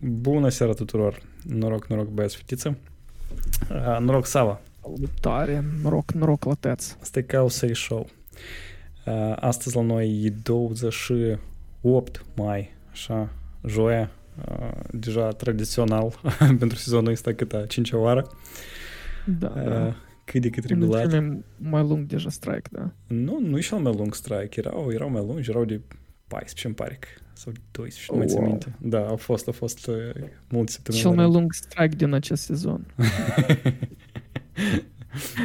Bună seara tuturor! Noroc, noroc, băieți, fetiță! Uh, noroc, Sava! Salutare! Noroc, noroc la teț! Asta e Causei Show. Uh, astăzi la noi e 28 mai, așa, joia, uh, deja tradițional pentru sezonul ăsta cât a 5 oară. Da, da. Cât de cât Unul regulat. dintre cele mai lung deja strike, da. Nu, nu e cel mai lung strike, erau, erau mai lungi, erau de 14 îmi pare că, sau 12, nu Oh, mai țin wow. minte. Da, au fost, au fost uh, multe săptămâni. Cel la mai rând. lung strike din acest sezon.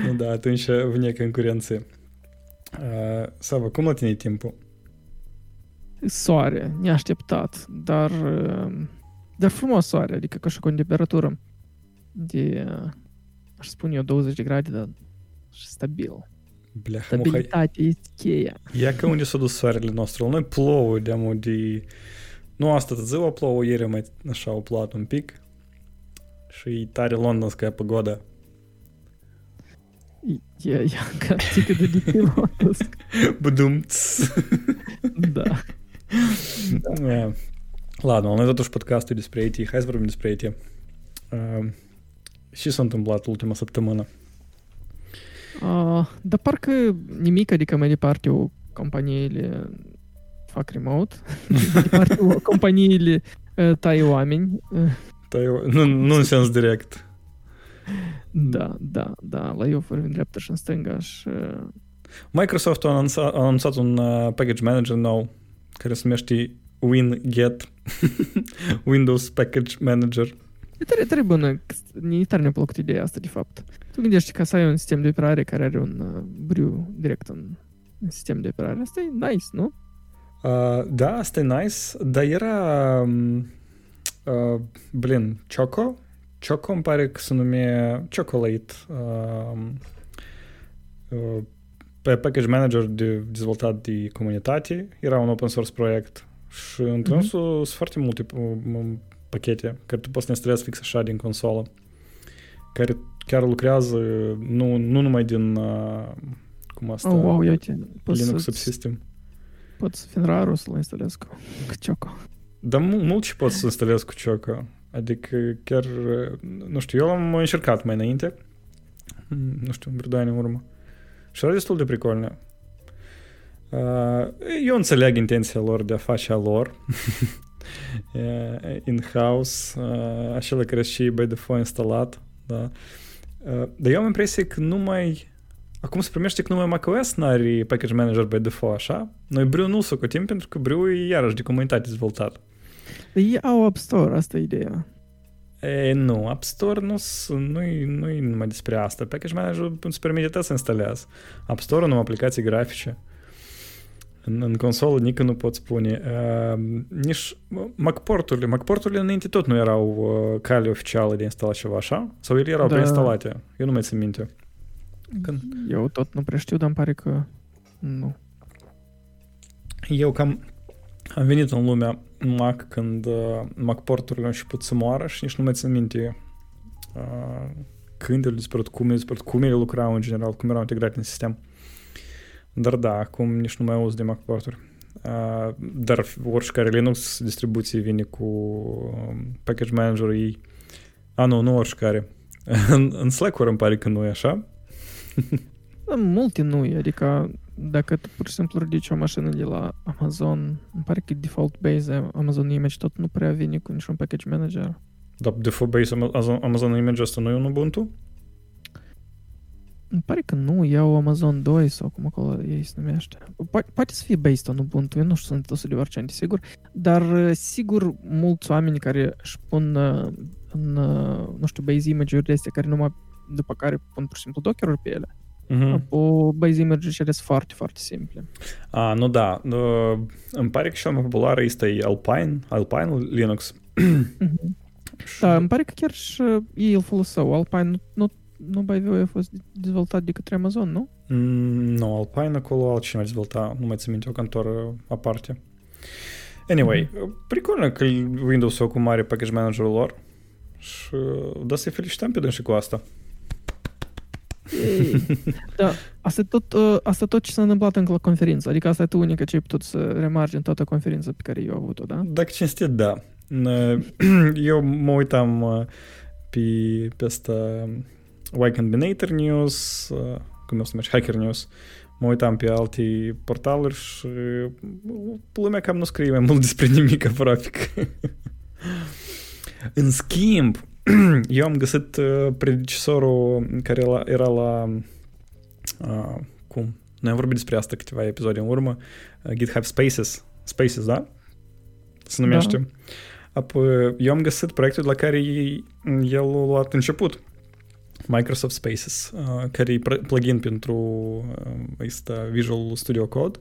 nu, da, atunci vine concurență. Uh, Sava, cum la tine e timpul? Soare, neașteptat, dar, uh, dar frumos soare, adică ca și cu o temperatură de, uh, aș spune eu, 20 de grade, dar și stabil. Бляха, Stabilitāte izskēja. Яка un jūs adusvērli nostru, nu plovu idemu di... Ну а tad zilo plovu ieremai naša uplāt un pik. Šī tāri лондонская погода. Я, я картика долетела. Бдумц. Да. Ладно, он этот уж подкаст или спрейти, хайсборг или спрейти. Ши сантым блат, ултима септемана. Uh, dar parcă nimic, adică mai departe o companiile fac remote, mai departe o companiile uh, taie oameni. Uh, Tai- Nu, nu în sens direct. da, da, da, la eu în dreapta și în stânga și uh, Microsoft a anunțat, a anunțat un uh, package manager nou care se numește WinGet. Windows Package Manager. E tare, tare bună, e tare ne-a plăcut ideea asta, de fapt. Tu gândești ca să ai un sistem de operare care are un uh, briu direct în, în sistem de operare. Asta e nice, nu? Uh, da, asta e nice, dar era... um, Uh, blin, Choco? Choco îmi pare că se numea Chocolate. Uh, uh, pe package manager de, dezvoltat de comunitate. Era un open source proiect și întrânsul sunt foarte multe um, pachete care tu poți să ne instalezi fix așa din consolă care chiar lucrează nu, nu numai din uh, cum asta, Oh, wow, uite, poți Linux să, subsystem. poți Finrarul să-l instalezi cu, cu Choco. Dar mu- mult ce pot să instalez cu Choco. Adică chiar, nu știu, eu l-am încercat mai înainte, Mm, nu știu, vreo 2 ani în urmă. Și era destul de pricolne. Uh, Eu înțeleg intenția lor de a face a lor uh, in-house, uh, acela care și by default instalat, da. Uh, Dar eu am impresia că numai Acum se primește că numai macOS n-are package manager by default, așa? Noi Brew nu socotim pentru că Brew e iarăși de comunitate dezvoltat. Dar ei au App Store, asta e ideea. E, nu, App Store nu nu-i, nu-i numai despre asta. Package Manager îți permite te să instalezi. App Store nu aplicații grafice. În, în consolă nici nu poți pune. Uh, nici MacPorturile. MacPorturile înainte tot nu erau uh, cale oficială de instalat ceva, așa? Sau ele erau Da. preinstalate? Eu nu mai țin minte. Când? Eu tot nu prea știu, dar îmi pare că nu. Eu cam am venit în lumea Mac când uh, Mac-porturile au început să moară și nici nu mai țin minte uh, când ele despre cum, despre cum ele lucrau în general, cum erau integrate în sistem. Dar da, acum nici nu mai auzi de Mac-porturi. Uh, dar oricare Linux distribuție vine cu um, package manager ei. A, nu, nu oricare. în, în Slack-uri îmi pare că nu e așa. Da, multe nu e, adică dacă tu pur și simplu ridici o mașină de la Amazon, îmi pare că default base Amazon Image tot nu prea vine cu niciun package manager. Dar default base Amazon, Amazon Image asta nu e un Ubuntu? Îmi pare că nu, iau Amazon 2 sau cum acolo ei se numește. Po- poate să fie based on Ubuntu, eu nu știu, sunt 100% sigur, dar uh, sigur mulți oameni care își pun uh, în, uh, nu știu, base image-urile astea care numai după care pun pur și simplu Docker-uri pe ele. Mhm. Cu base image-urile sunt foarte, foarte simple. A, nu da. Uh, îmi pare că cel mai popular este Alpine, Alpine Linux. Mhm. Da, îmi pare că chiar și uh, ei îl foloseau. Alpine nu, nu, nu Baiviu a fost dezvoltat de către Amazon, nu? Mm, nu, Alpine acolo altcineva dezvolta, nu mai țin minte, o cantoră aparte. Anyway, mm-hmm. pricolă că Windows au acum are package managerul lor și da să-i felicităm pe dânsi cu asta. Da, asta e tot, uh, asta tot ce s-a întâmplat încă la conferință, adică asta e tu unica ce ai putut să remargi în toată conferința pe care eu am avut-o, da? Dacă cinstit, da. Eu mă uitam uh, pe, pe asta Y Combinator News, să merge, Hacker News, și lumea cam nu scrie mai mult despre nimic apropic. În schimb, eu am găsit predecesorul care era la... Uh, cum? Noi am vorbit despre asta câteva episoade în urmă. GitHub Spaces. Spaces, da? Se numește. Da. Apoi, eu am găsit proiectul la care el a luat început. Microsoft Spaces, uh, care e plugin pentru uh, ăsta Visual Studio Code.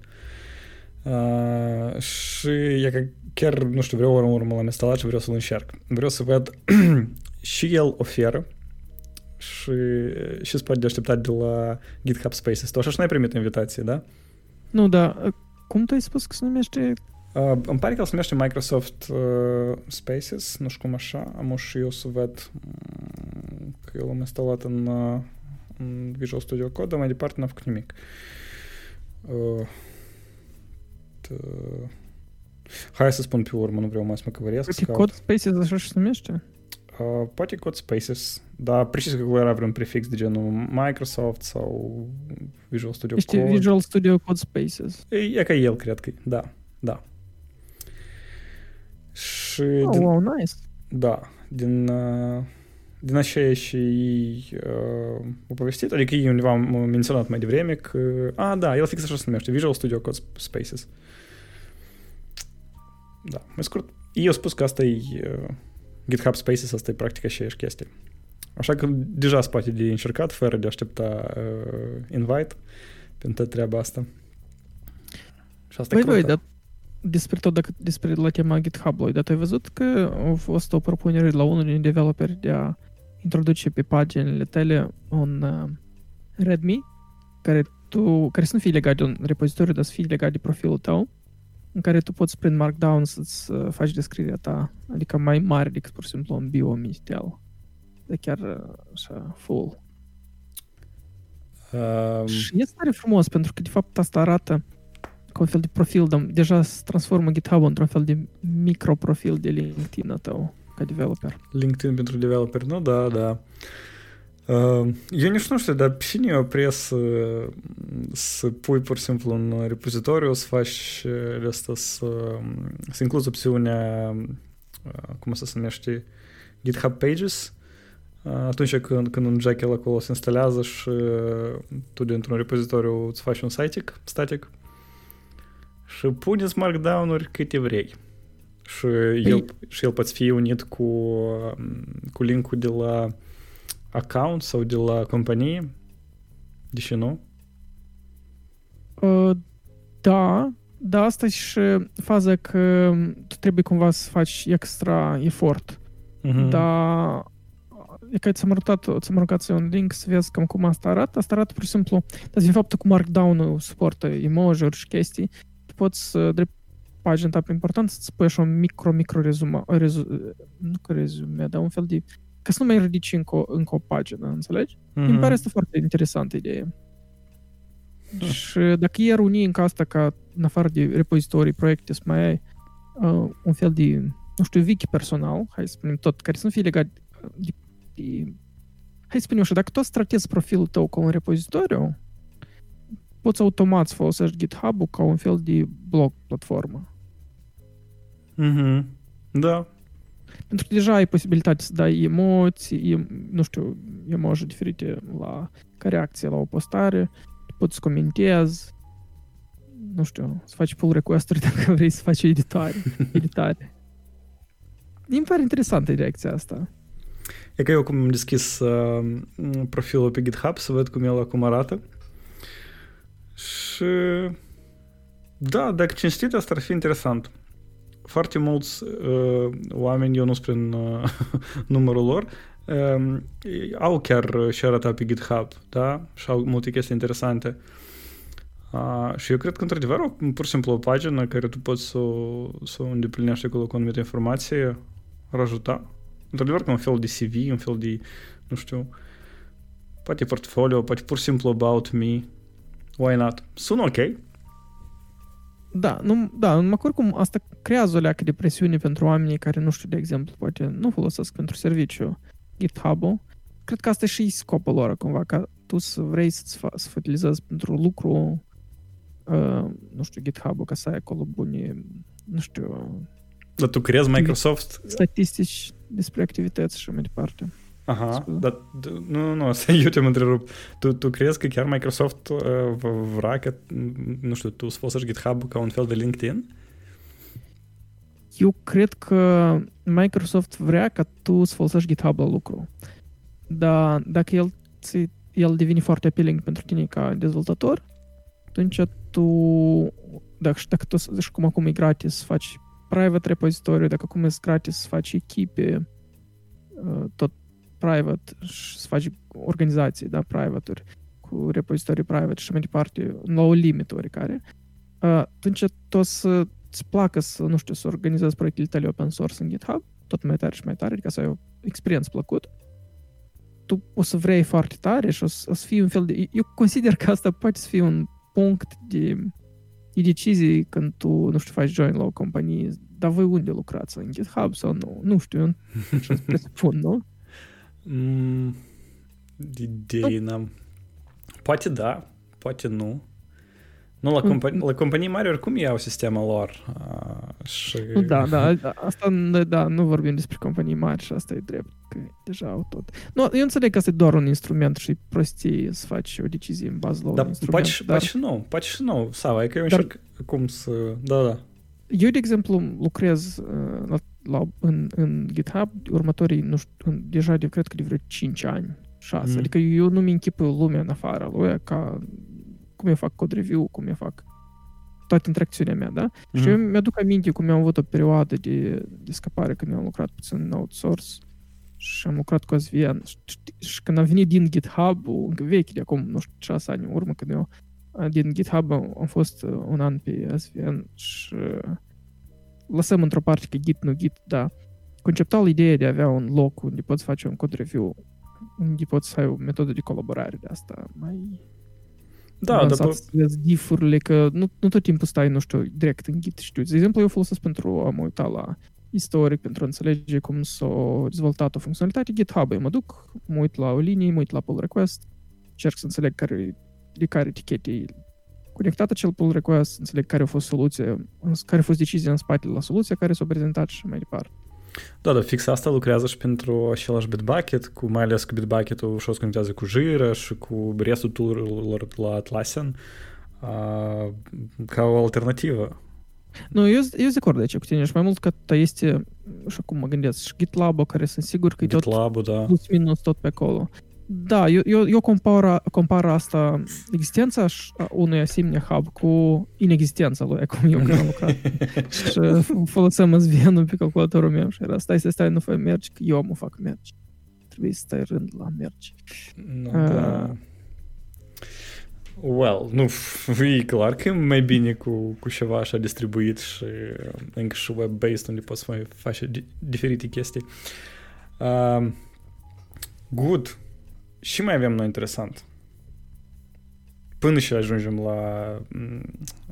Uh, și e că chiar, nu știu, vreau ori în urmă l-am instalat și vreau să-l încerc. Vreau să văd și el oferă și, și se poate aștepta de la GitHub Spaces. Tu așa și n-ai primit invitație, da? Nu, da. Cum tu ai spus că se numește? Uh, îmi pare că el se numește Microsoft uh, Spaces, nu știu cum așa. Am și eu să văd că eu l-am instalat în, uh, în Visual Studio Code, dar mai departe n-am făcut nimic. Uh, t- Hai să spun pe urmă, nu vreau mai să mă căvăresc. Poate Code Spaces așa și se numește? Uh, poate Code Spaces, dar precis că era vreun prefix de genul Microsoft sau Visual Studio este Code. Visual Studio Code Spaces. E, e ca el, cred că da, da. Și oh, din, wow, nice. Da, din, uh, din așa și uh, o povestit, adică ei undeva am menționat mai devreme că, a, da, el fix așa se numește, Visual Studio Code Spaces. Da, mai scurt, eu spus că asta e uh, GitHub Spaces, asta e practic aceeași chestie. Așa că deja se poate de încercat fără de a aștepta uh, invite pentru treaba asta. Și asta Băi, băi, dar despre tot dacă, despre la tema GitHub-ului, dar tu ai văzut că a fost o propunere la unul din developeri de a introduce pe paginile tale un uh, README care tu, care să nu fie legat de un repozitoriu, dar să fie legat de profilul tău, în care tu poți prin Markdown să-ți uh, faci descrierea ta, adică mai mare decât, pur și simplu, un bio Mistel. De chiar uh, așa, full. Um... Și este tare frumos, pentru că, de fapt, asta arată ca un fel de profil, dar deja se transformă GitHub într-un fel de microprofil de LinkedIn tău ca developer. LinkedIn pentru developer, nu? Da, da. Uh, eu nici nu știu, dar cine e opres să, să pui pur și simplu în repozitoriu, să faci de asta, să, să incluzi opțiunea, uh, cum să se numește, GitHub Pages, uh, atunci când, când un Jekyll acolo se instalează și tu dintr-un repozitoriu îți faci un site static și puneți markdown-uri câte vrei. Și el, și el poate fi unit cu, cu linkul de la account sau de la companie? De ce nu? Uh, da, da, asta e și faza că tu trebuie cumva să faci extra efort. Uh-huh. Dar e că ți-am arătat, ți-am arătat un link să vezi cam cum asta arată. Asta arată pur și simplu, dar din faptul că Markdown-ul suportă emoji-uri și chestii, tu poți să drept pagina ta pe important să-ți pui așa un micro, micro rezuma, rezu, nu că rezume, dar un fel de ca să nu mai ridici încă, încă o pagină, înțelegi? Mm-hmm. Îmi pare asta foarte interesantă idee. Da. Și dacă iar uni în asta ca în afară de repozitorii, proiecte, să mai ai uh, un fel de, nu știu, wiki personal, hai să spunem tot, care să nu fie legat de, de hai să spunem așa, dacă tu tratezi profilul tău ca un repozitoriu, poți automat să folosești GitHub-ul ca un fel de blog platformă. Mhm. Da, pentru că deja ai posibilitatea să dai emoții, nu știu, emoji diferite la ca reacție la o postare, poți să comentezi, nu știu, să faci pull request dacă vrei să faci editare. editare. Mi pare interesantă direcția asta. E că eu cum am deschis uh, profilul pe GitHub să văd cum el acum arată. Și da, dacă cinstit, asta ar fi interesant foarte mulți uh, oameni, eu nu spun uh, numărul lor, uh, au chiar și arătat pe GitHub, da? Și au multe chestii interesante. Uh, și eu cred că, într-adevăr, pur și simplu o pagină care tu poți să, să o îndeplinești acolo cu anumite informație ar ajuta. Într-adevăr, ca un fel de CV, un fel de, nu știu, poate portfolio, poate pur și simplu about me. Why not? Sună ok. Da, nu, da, numai că oricum asta creează o leacă de presiune pentru oamenii care, nu știu, de exemplu, poate nu folosesc pentru serviciu GitHub-ul. Cred că asta e și scopul lor, cumva, ca tu să vrei să-ți fa- să utilizezi pentru lucru, uh, nu știu, GitHub-ul, ca să ai acolo bune, nu știu, Dar tu crezi Microsoft? statistici despre activități și mai departe. Aha, Scuze. dar d- nu, nu, asta eu te-am întrerupt. Tu, tu crezi că chiar Microsoft uh, v- vrea că, nu știu, tu să folosești GitHub ca un fel de LinkedIn? Eu cred că Microsoft vrea ca tu să folosești GitHub la lucru. Dar dacă el, ți, el devine foarte appealing pentru tine ca dezvoltator, atunci tu, dacă, și dacă tu, și cum acum e gratis să faci private repozitoriu, dacă acum e gratis să faci echipe, uh, tot private, și să faci organizații, da, private-uri, cu repozitorii private și mai departe, la o limită oricare, uh, atunci tu o să îți placă să, nu știu, să organizezi proiectele tale open source în GitHub, tot mai tare și mai tare, adică să ai o experiență plăcută, tu o să vrei foarte tare și o să, o să fie un fel de... Eu consider că asta poate să fie un punct de, de decizie când tu, nu știu, faci join la o companie, dar voi unde lucrați? În GitHub sau nu? Nu știu, eu așa îți presupun, nu? Mm, idei n-am. Poate da, poate nu. Nu, la, Mm. companii, la companii mari oricum iau sistemul lor. Uh, și... Nu, da, da, da, asta, nu- da, nu vorbim despre companii mari și asta e drept, că deja au tot. Nu, eu înțeleg că asta e doar un instrument și prostie să faci o decizie în bază la un Dar instrument. poate, și- dar poate și nu, poate și nu. Sau, adică eu Dar- încerc acum să... Da, da. eu, de exemplu, lucrez uh, la, la, în, în GitHub următorii, nu știu, în, deja de, cred că de vreo 5 ani, 6. Mhm. Adică eu nu mi închipui lumea în afara lui, ca cum eu fac code review, cum eu fac toată interacțiunea mea, da? Și eu Mhm. mi-aduc aminte cum am avut o perioadă de, de scăpare când am lucrat puțin în outsource și am lucrat cu SVN și, și când am venit din GitHub, încă vechi de acum, nu știu, 6 ani în urmă, când eu uh, din GitHub am am fost uh, un an pe SVN și uh, lăsăm într-o parte că Git, nu Git, da. Conceptual ideea de a avea un loc unde poți face un code review, unde poți să ai o metodă de colaborare de asta mai Da, avansat dar să vezi diff-urile, că nu, nu tot timpul stai, nu știu, direct în Git, știu. De exemplu, eu folosesc pentru a mă uita la istoric, pentru a înțelege cum s-a dezvoltat o funcționalitate GitHub. Eu mă duc, mă uit la o linie, mă uit la pull request, încerc să înțeleg care, de care etichete e conectat acel pull request, înțeleg care a fost soluția, care a fost decizia în spatele la soluția care s-a prezentat și mai departe. Da, dar fix asta lucrează și pentru același Bitbucket, cu, mai ales că Bitbucket-ul ușor se conectează cu Jira și cu restul tool-urilor la Atlassian uh, ca o alternativă. Nu, eu, eu sunt de acord aici cu tine și mai mult că ta este, și acum mă gândesc, și GitLab, care sunt sigur că e tot GitLab-ul, da. plus minus tot pe acolo. Da, eu, eu, eu compar, compar asta, existența și- a unui asemenea hub cu inexistența lui, cum eu când am lucrat. și foloseam SVN-ul pe calculatorul meu și era, stai să stai, nu fai mergi, că eu mă fac mergi. Trebuie să stai rând la mergi. Nu, Ah. da. Well, nu, e clar că e mai bine cu, cu ceva așa distribuit și încă și web-based unde poți mai face di- diferite chestii. Uh, good. Și mai avem noi interesant. Până și ajungem la mm,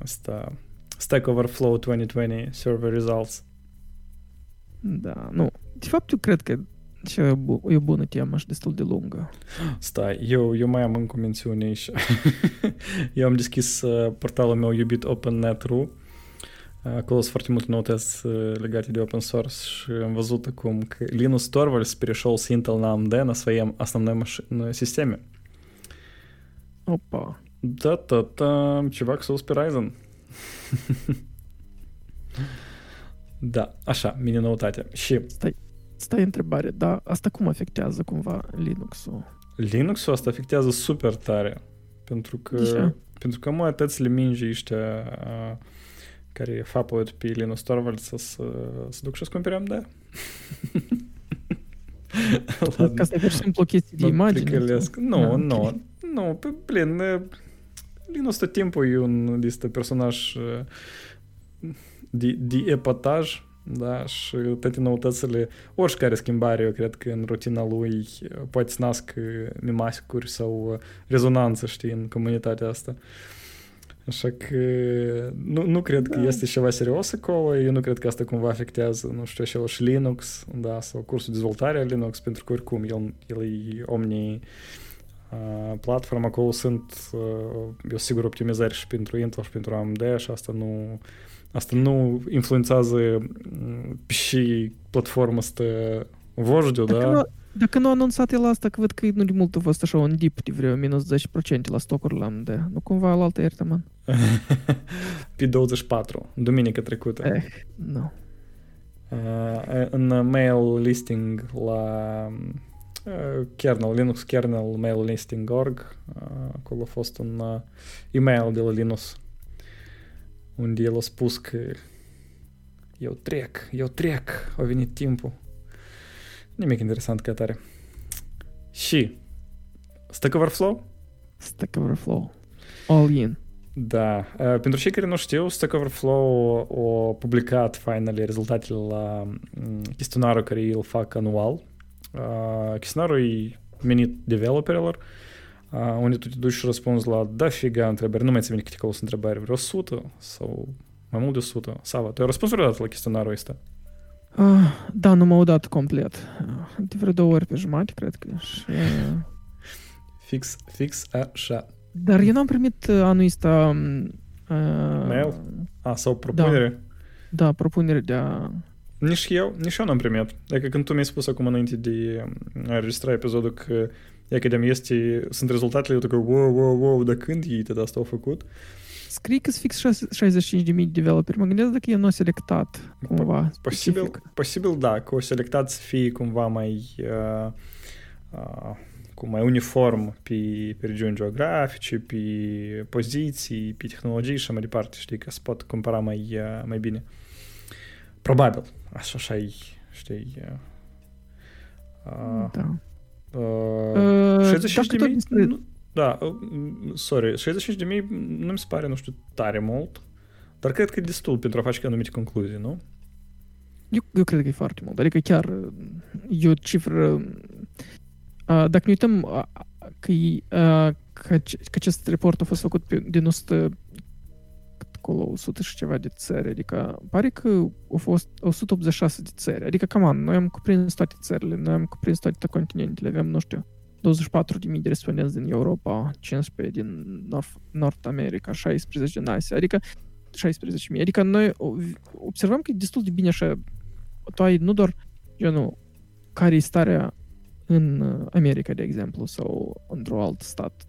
asta Stack Overflow 2020 Server Results. Da, nu. De fapt, eu cred că și e bu- e o bună temă și destul de lungă. Stai, eu, eu mai am încă o mențiune aici. eu am deschis uh, portalul meu iubit OpenNet.ru. Acolo sunt foarte multe noutăți uh, legate de open source și am văzut acum că Linus Torvalds перешел с Intel на AMD на своем основной маш... на системе. Opa. Да-да-да, чувак с pe Ryzen. da, așa, mini-noutate. Și Stai întrebare, dar asta cum afectează cumva Linux-ul? Linux-ul asta afectează super tare. Pentru că, De ce? pentru că mătățile mingi ăștia a, care fapăt pe Linus Torvalds să, să, să duc și să cumpere AMD. Că asta e pur și simplu o chestie de mă imagine? pricălesc. sau? Nu, Ah, ok. nu, nu, pe plin. e, Linus tot timpul e un este personaj e, de, de epataj, da, și toate noutățile, oricare schimbare, eu cred că în rutina lui e, poate să nască mimasicuri sau e, rezonanță, știi, în comunitatea asta. Așa că nu, nu cred că este ceva serios acolo, eu nu cred că asta cumva afectează, nu știu, același Linux, da, sau cursul de dezvoltare a Linux, pentru că oricum el, el e omni uh, platform, acolo sunt, uh, eu sigur, optimizări și pentru Intel și pentru AMD și asta nu, asta nu influențează și platforma asta vождю, Dacă da? nu, dacă nu a anunțat el asta, că văd că nu de mult a fost așa un dip de vreo minus 10% la stocurile AMD. Nu cumva la altă iertămân? Pe 24, duminică trecută. Eh, nu. Uh, în mail listing la uh, kernel, Linux kernel mail listing.org, uh, acolo a fost un uh, email de la Linus unde el a spus că eu trec, eu trec, a venit timpul. Nimic interesant ca tare. Și Stack Overflow? Stack Overflow. All in. Da. Uh, pentru cei care nu știu, Stack Overflow a publicat finally rezultatele la mm, chestionarul care îl fac anual. Uh, chestionarul e menit developerilor, uh, unde tu te duci și răspunzi la dafiga întrebări. Nu mai țin minte câte acolo sunt întrebări, vreo 100 sau mai mult de 100. Sava, tu ai răspuns vreodată la chestionarul ăsta? Ah, da, nu m-au dat complet. De vreo două ori pe jumate, cred că. Și... Uh, fix, fix așa. Dar eu n-am primit uh, anul ăsta... Um, uh, Mail? A, sau da. propunere? Da, da propunere de a... Nici eu, nici eu n-am primit. Adică când tu mi-ai spus acum înainte de um, a registra episodul că e că de este, sunt rezultatele, eu că wow, wow, wow, de când ei tot asta au făcut? Uh, Scrie că sunt fix 65.000 de developeri. Mă gândesc dacă e nu selectat cumva. Posibil, specific. posibil da, că o selectat să fie cumva mai uh, uh, cum mai uniform pe, pe regiuni geografice, pe poziții, pe tehnologii și așa mai departe, știi, că se pot compara mai, uh, mai bine. Probabil, așa, așa e, știi. Uh, uh, Da. uh, Uh, 65 dacă de tot mii? despre- Nu- Da, uh, sorry, 65 de mii nu mi se pare, nu știu, tare mult, dar cred că e destul pentru a face anumite concluzii, nu? Eu, eu cred că e foarte mult. Adică chiar uh, e o cifră... uh, Dacă ne uităm uh, că, e, uh, că, ce- că acest raport a fost făcut pe, din 100 acolo 100 și ceva de țări, adică pare că au fost 186 de țări, adică cam an, noi am cuprins toate țările, noi am cuprins toate continentele, avem, nu știu, 24.000 de respondenți din Europa, 15 din Nord, Nord America, 16 din Asia, adică 16.000. Adică noi o- observăm că e destul de bine așa, tu ai nu doar, genul, care e starea în uh, America, de exemplu, sau într-un alt stat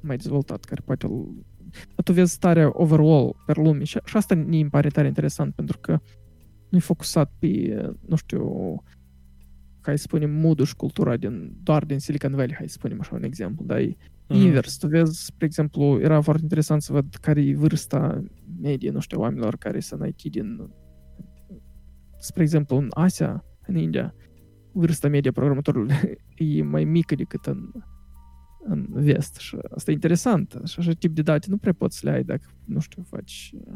mai dezvoltat, care poate îl... Dar tu vezi starea overall per lume și, și asta mi îmi pare tare interesant, pentru că nu e focusat pe, uh, nu știu, hai să spunem, modul și cultura din, doar din Silicon Valley, hai să spunem așa un exemplu, dar e Mhm. invers. Tu vezi, spre exemplu, era foarte interesant să văd care e vârsta medie, nu știu, oamenilor care sunt în IT din, spre exemplu, în Asia, în India, vârsta medie a programatorului e mai mică decât în, în vest. Și asta e interesant. Și așa tip de date nu prea poți să le ai dacă, nu știu, faci uh,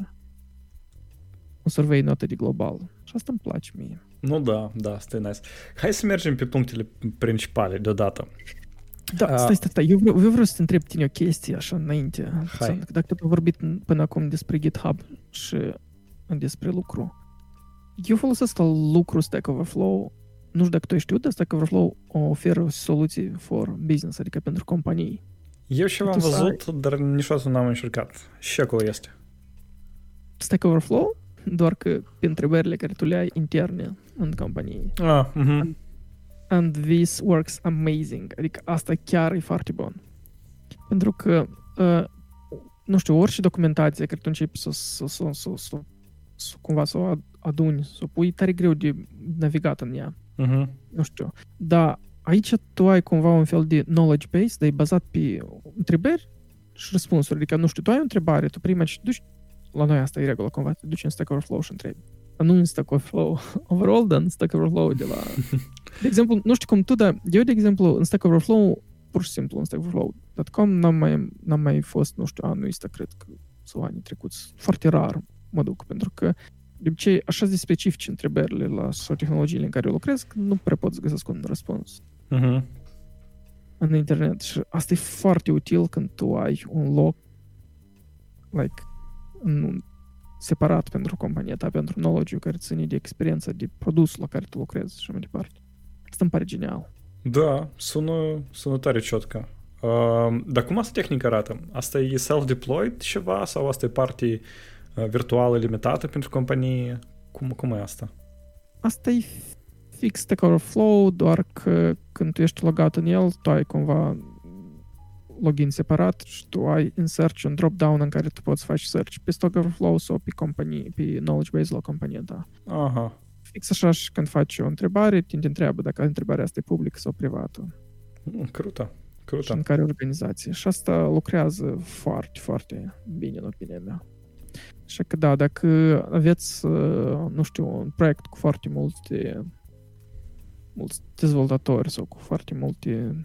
un survey notă de global. Și asta îmi place mie. Nu da, da, asta e nice. Hai să mergem pe punctele principale deodată. Da, A- stai, stai, stai. Eu, vreau- eu vreau să te întreb tine o chestie așa înainte. Hai. Să- Dacă tot am vorbit până acum despre GitHub și despre lucru. Eu folosesc la lucru Stack Overflow. Nu știu dacă tu ai știut, dar Stack Overflow oferă soluții for business, adică pentru companii. Eu ceva am Tu să ai- văzut, dar niciodată n-am încercat. Și acolo este. Stack Overflow, doar că pe întrebările care tu le ai interne în companie. Ah, mhm. And this works amazing. Adică asta chiar e foarte bun. Pentru că, uh, nu știu, orice documentație care tu începi să, să, să, să, să, să cumva să o ad- aduni, să o pui, e tare greu de navigat în ea. Mhm. Nu știu. Dar aici tu ai cumva un fel de knowledge base, dar e bazat pe întrebări și răspunsuri. Adică, nu știu, tu ai o întrebare, tu prima și duci, la noi asta e regulă cumva, te duci în Stack Overflow și întrebi. Dar nu în Stack Overflow overall, dar în Stack Overflow de la... De exemplu, nu știu cum tu, dar eu, de exemplu, în Stack Overflow, pur și simplu în Stack Overflow.com n-am mai, n-am mai fost, nu știu, anul ăsta, cred că, sau anii trecuți. Foarte rar mă duc, pentru că de obicei, așa de specifice întrebările la sau tehnologiile în care eu lucrez, că nu prea pot să găsesc un răspuns Mhm. în internet. Și asta e foarte util când tu ai un loc like, nu, separat pentru compania ta, pentru knowledge care ține de experiența de produs la care tu lucrezi și mai departe. Asta îmi pare genial. Da, sună, sună tare ciotcă. Uh, dar cum asta tehnică arată? Asta e self-deployed ceva sau asta e parte uh, virtuală limitată pentru companie? Cum, cum e asta? Asta e fix Stack Overflow, doar că când tu ești logat în el, tu ai cumva login separat și tu ai în search un drop-down în care tu poți face search pe Stack Overflow sau pe companie, pe knowledge base la compania ta. Aha. Fix așa și când faci o întrebare, te întreabă dacă întrebarea asta e publică sau privată. Mm, crută. Crută. Și în care organizație. Și asta lucrează foarte, foarte bine, în opinia mea. Așa că da, dacă aveți, nu știu, un proiect cu foarte multe mulți dezvoltatori sau cu foarte multe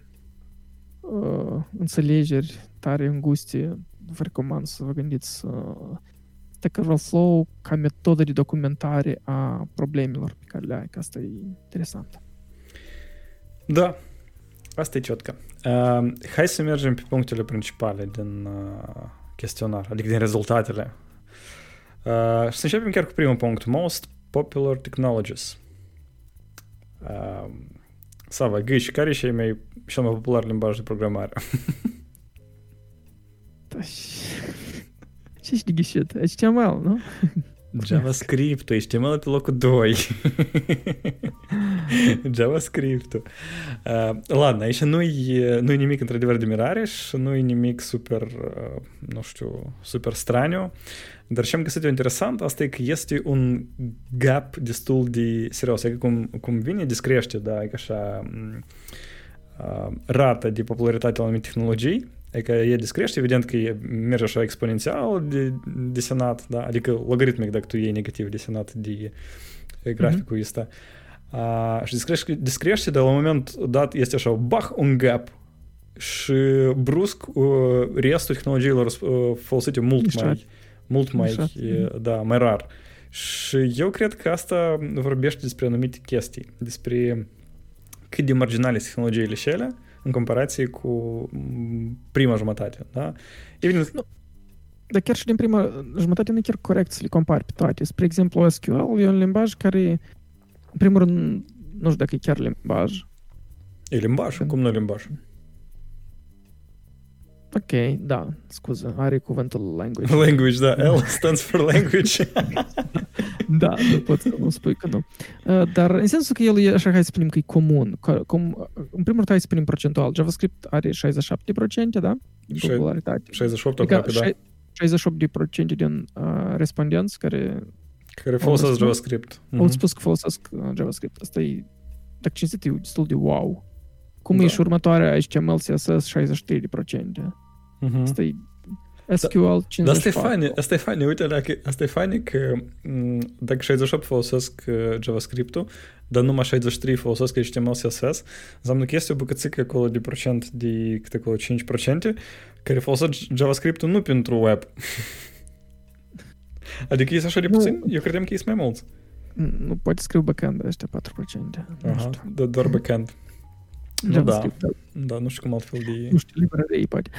uh, înțelegeri tare înguste, vă recomand să vă gândiți uh, Stack Overflow ca metodă de documentare a problemelor pe care le ai, că asta e interesant. Da, asta e ciotcă. Uh, hai să mergem pe punctele principale din uh, chestionar, adică din rezultatele. Uh, și să începem chiar cu primul punct. Most popular technologies. Uh, Sava, Gâși, care e cel mai, cel mai popular limbaj de programare? Ce ești de ghișit? HTML, nu? JavaScript, HTML pe locul 2. JavaScript. Uh, ладно, aici nu-i, nu-i nimic într-adevăr de mirare și nu-i nimic super, uh, nu știu, super straniu. dar ce am găsit eu interesant, asta e că este un gap destul de serios. Adică cum, cum vine, descrește, da, e așa, uh, rata de popularitate la anumite tehnologii, Adică e descrește, evident că e, merge așa exponențial de, desenat, da? adică logaritmic dacă tu iei negativ desenat de graficul mm-hmm. ăsta. Uh, și descrește, descrește, dar la un moment dat este așa, bach, un gap și brusc uh, restul tehnologiilor uh, folosite mult Mișat. mai mult mai, Mișat. da, mai rar. Și eu cred că asta vorbește despre anumite chestii, despre cât de marginale sunt tehnologiile și ele, în comparație cu prima jumătate. Da? Evident, nu. Dar chiar și din prima jumătate nu e chiar corect să le compari pe toate. Spre exemplu, SQL e un limbaj care, în primul rând, nu știu dacă e chiar limbaj. E limbaj? Când... Cum nu e limbaj? Ok, da, scuză, are cuvântul language. Language, da, L stands for language. da, nu pot să nu spui că nu. Uh, dar în sensul că el e, așa, hai să spunem că e comun. Cum, în primul rând, hai să spunem procentual. JavaScript are 67%, da? Din popularitate. 68 adică aproape, da. 68% din uh, respondenți care care folosesc JavaScript. Au uh-huh. spus că folosesc uh, JavaScript. Asta e, dacă cinstit, e destul de wow. Cum da. e și următoarea HTML, CSS 63%. Uh-huh. Asta e SQL 54. Dar asta e fain, asta e fain, uite, dacă, asta e fain că dacă 68 folosesc JavaScript-ul, dar numai 63 folosesc HTML, CSS, înseamnă că este o bucățică acolo de procent de câte acolo 5% care folosesc JavaScript-ul nu pentru web. adică e așa de puțin? Eu credeam că e mai mulți. Nu poate scriu backend ăștia 4%. Aha, doar backend. Nu da, da, nu știu cum altfel de... Nu știu, librării, poate.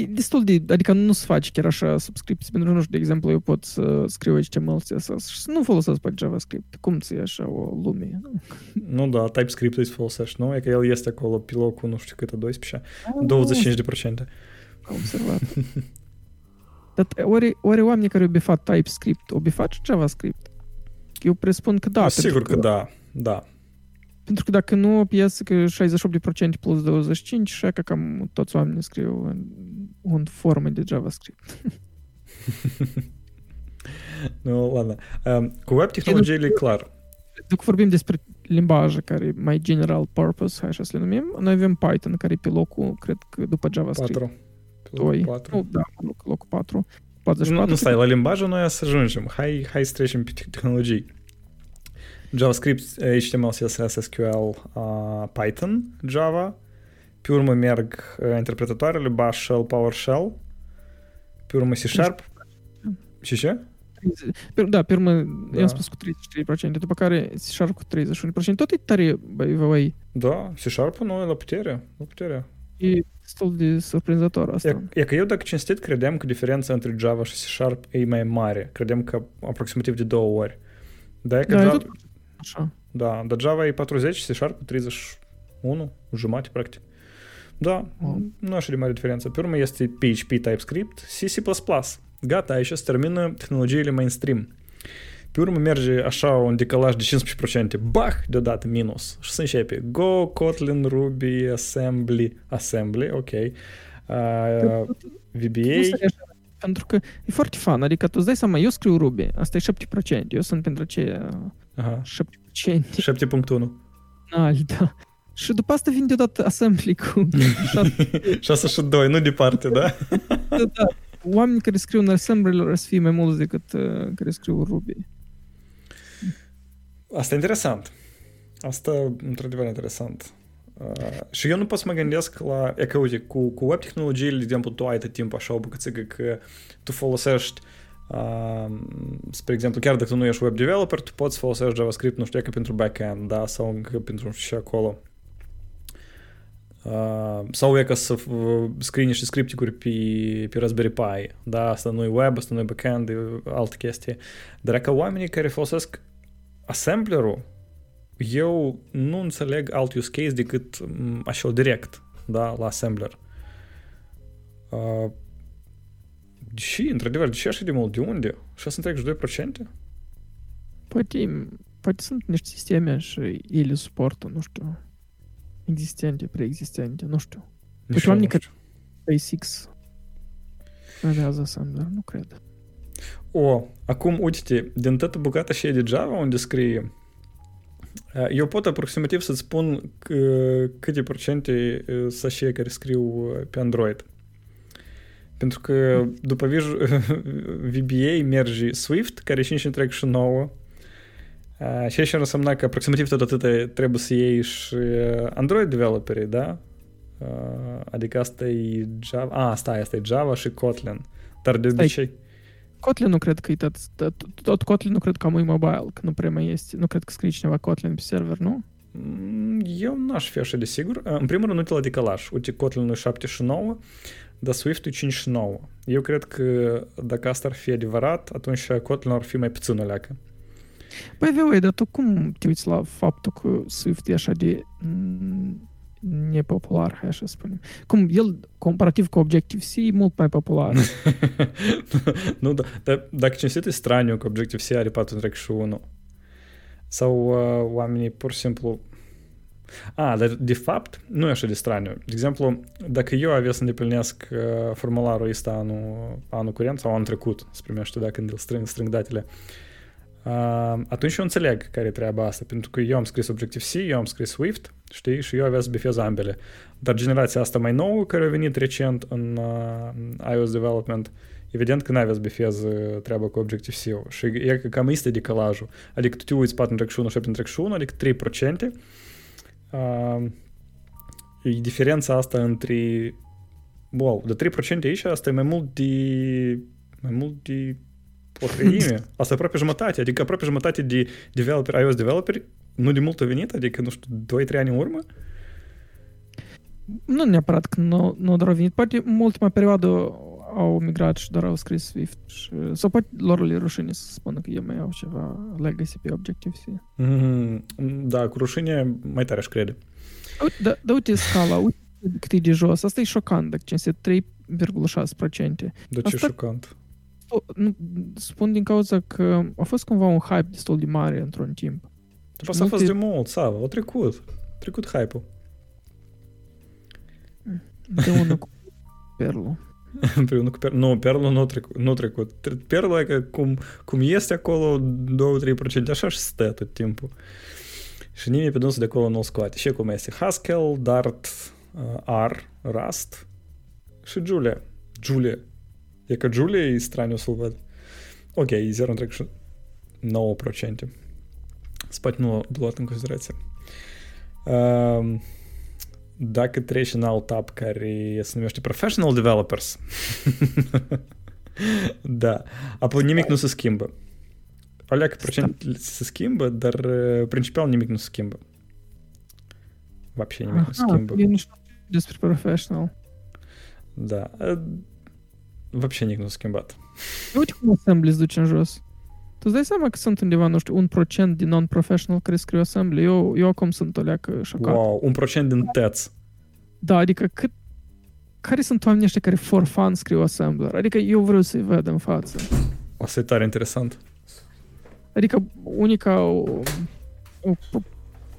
E destul de... Adică nu se face chiar așa subscripții, pentru că, nu știu, de exemplu, eu pot să scriu HTML, CSS și să nu folosesc pe JavaScript. Cum ți așa o lume? Nu, da, TypeScript îi folosești, nu? E că el este acolo pe locul, nu știu cât, 12, 25%. Am observat. Dar ori, ori oamenii care au bifat TypeScript, au bifat și JavaScript? Eu presupun că da. Sigur că, că da, da. Pentru că dacă nu, o piesă că 68% plus 25%, așa că cam toți oamenii scriu în, în formă de JavaScript. nu, lana. Um, cu web tehnologiile e clar. Dacă vorbim despre limbaje care e mai general purpose, hai așa să le numim, noi avem Python care e pe locul, cred că după JavaScript. 4. 2. 4. Nu, da, loc, locul 4. 44. Nu, nu stai, la limbajul, noi să ajungem. Hai, hai să trecem pe tehnologii. JavaScript, HTML, CSS, SQL, uh, Python, Java. Pe urmă merg uh, interpretatoarele Bash, Shell, PowerShell. Pe urmă C Sharp. Și ce? Da, pe urmă, da. i-am spus cu 33%, după care C Sharp cu 31%. Tot e tare, băi, Da, C Sharp nu e la putere, la putere. E destul de surprinzător asta. E, e că eu, dacă cinstit, credeam că diferența între Java și C Sharp e mai mare. Credeam că aproximativ de două ori. Dar e că Da, e Java, tot așa. da, dar Java e 40, C Sharp 31, jumate, practic. Da, Oh. nu așa de mare diferență. Pe urmă este PHP, TypeScript, C, C++. Gata, aici se termină tehnologiile mainstream. Pe urmă merge așa un decalaj de 15%, bah, deodată minus. Și se începe Go, Kotlin, Ruby, Assembly, Assembly, ok, uh, VBA, Nu să așa, pentru că e foarte fan, adică tu îți dai seama, eu scriu Ruby, asta e 7%, eu sunt pentru cei aha, 7% 7.1. înalt, da. Și după asta vine deodată assembly cu șase, 6 și 2, nu departe, da? da. Oamenii care scriu în assembly o să fie mai mulți decât uh, care scriu Ruby. Asta e interesant. Asta, într-adevăr, interesant. Uh, și eu nu pot să mă gândesc la... E că, uite, cu, cu web tehnologiile, de exemplu, tu ai tot timpul așa o bucățică că tu folosești Uh, spre exemplu, chiar dacă tu nu ești web developer, tu poți folosești JavaScript, nu știu, e că pentru backend, da, sau încă pentru și acolo. Uh, sau e ca să uh, scrii niște scripticuri pe, pe Raspberry Pi, da, asta nu e web, asta nu e backend, e altă chestie. Dar e ca oamenii care folosesc assemblerul, eu nu înțeleg alt use case decât m, așa direct, da, la assembler. Uh, deși, într-adevăr, deși așa de mult, de unde? 6,2%? Poate, poate sunt niște sisteme și ele suportă, nu știu, existente, preexistente, nu știu. Nici eu oamenii nu că- știu. SpaceX creează assembler, nu cred. O, acum, uite-te, din toată bucata și de Java unde scrie uh, eu pot aproximativ să-ți spun că- câte procente uh, sunt așa care scriu uh, pe Android. Pentru că după Visual- VBA merge Swift, care e 5,9 Uh, și aici ar însemna că aproximativ tot atât trebuie să iei și uh, Android developerii, da? Uh, adică asta e Java... A, stai, asta e Java și Kotlin. Dar de Stai. obicei... Kotlin nu cred că e tot, tot, tot Kotlin nu cred că am e mobile, că nu prea mai este, nu cred că scrie cineva Kotlin pe server, nu? Mm, Eu n-aș fi așa de sigur. În primul rând, uite la decalaj. Uite, Kotlin e 7 și 9, dar Swift e 5 și 9. Eu cred că dacă asta ar fi adevărat, atunci Kotlin ar fi mai puțin o leacă. Păi, Veu, dar tu cum te uiți la faptul că Swift e așa de mm, nepopular, hai așa să spunem? Cum el, comparativ cu Objective-C, e mult mai popular. nu, da, dar dacă cinstit e straniu că Objective-C are 4.1. Sau uh, oamenii pur și simplu... A, dar de fapt nu e așa de straniu. De exemplu, dacă eu avea să îndeplinesc uh, formularul ăsta anul, anul curent sau anul trecut, se primește da, când îl strâng, strâng datele, uh, atunci eu înțeleg care e treaba asta, pentru că eu am scris Objective-C, eu am scris Swift, știi, și eu avea să bifez ambele. Dar generația asta mai nouă, care a venit recent în uh, iOS development, evident că n-avea să bifez uh, treaba cu Objective-C-ul. Și e că cam este decalajul. Adică tu te uiți 4.1, 7.1, adică 3%. Uh, e diferența asta între... Wow, de 3% aici, asta e mai mult de... mai mult de o treime. Asta e aproape jumătate. Adică aproape jumătate de developer, iOS developeri nu de mult a venit, adică, nu știu, 2-3 ani în urmă. nu neapărat că nu, nu doar au venit, poate în ultima perioadă au migrat și doar au scris Swift. Și, sau poate lor le rușine să spună că ei mai au ceva legacy pe Objective-C. Mm, da, cu rușine mai tare aș crede. Uite, Da, da, uite scala, uite cât e de jos. Asta e șocant, dacă cinste 3,6%. De ce Asta- șocant. O, Nu, spun din cauza că a fost cumva un hype destul de mare într-un timp. Dar asta a fost multe- de mult, Sava, a trecut. A trecut hype-ul. De unul cu Perlu. Cu Per... Nu, Perlul nu trecut. Nu trecut. Tre- Perlul e că cum, cum este acolo 2-3%, așa și stă tot timpul. Și nimeni pe dânsul de acolo nu-l scoate. Și cum este Haskell, Dart, R, Rust și Julia. Julia. E că Julia e straniu să-l văd. Ok, e 0,9%. Spate nu a luat în considerație. Um, dacă treci în alt tab care se numește Professional Developers, da, apoi nimic nu se schimbă. Alea că procent se schimbă, dar uh, principal nimic nu se schimbă. Вообще nimic nu se Aha, schimbă. eu nu despre professional. Da. Вообще nici nu schimbat. Uite cum assembly se duce în jos. Tu îți dai seama că sunt undeva, nu știu, un procent din non-professional care scriu assembly? Eu, eu acum sunt o leacă șocat. Wow, un procent din teț. Da, adică cât, care sunt oamenii ăștia care for fun scriu assembler? Adică eu vreau să-i văd în față. O să e tare interesant. Adică unica o, o, o,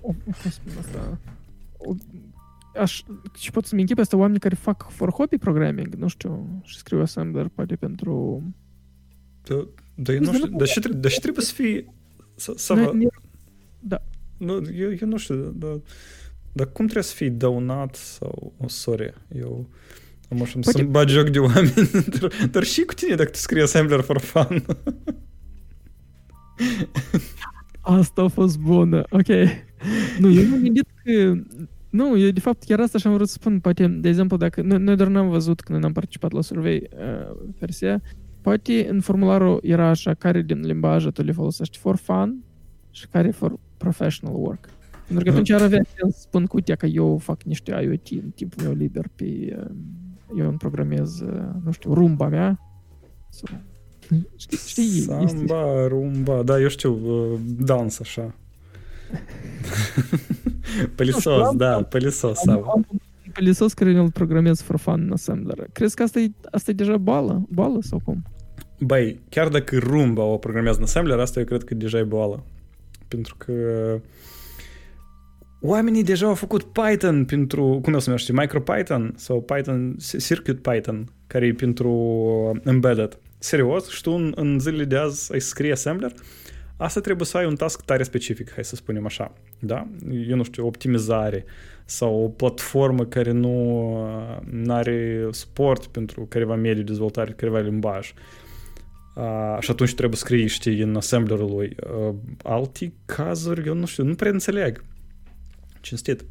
o, cum spun asta, o, aș, și pot să-mi închip asta oameni care fac for hobby programming, nu știu, și scriu assembler poate pentru... Da, dar eu nu știu, dar și, tre- dar și trebuie să fii... Să, să Ne- vă, ne- Da. nu, eu, eu nu știu, dar, dar cum trebuie să fii dăunat sau... Oh, sorry, eu... Am așa Poate- să-mi bat joc de oameni, dar, dar și cu tine dacă tu scrii assembler for fun. Asta a fost bună, ok. Nu, eu m-am gândit că... Nu, eu de fapt chiar asta și-am vrut să spun, poate, de exemplu, dacă... Noi, noi doar n-am văzut când am participat la survey uh, versia, poate în formularul era așa, care din limbaje tu le folosești for fun și care for professional work. Pentru că atunci ar avea sens să spun cu uite că eu fac niște IoT în timpul meu liber pe... uh, Eu îmi programez, uh, nu știu, rumba mea. Sau, știi, știi, este- Samba, rumba, da, eu știu, uh, dans așa. Pălisos, am- da, pălisos Am, sau... am un pălisos care îl programez for fun în assembler. Crezi că asta e, asta e deja bală? Bală sau cum? Băi, chiar dacă rumba o programează în assembler, asta eu cred că deja e boală. Pentru că oamenii deja au făcut Python pentru, cum el se numește, MicroPython sau Python, Circuit Python, care e pentru embedded. Serios, și tu în, în zilele de azi ai să scrii assembler, asta trebuie să ai un task tare specific, hai să spunem așa, da? Eu nu știu, optimizare sau o platformă care nu are suport pentru careva mediu de dezvoltare, careva limbaj. Uh, și atunci trebuie să scrii, știi, în assemblerul lui. Uh, alte cazuri, eu nu știu, nu prea înțeleg. Cinstit.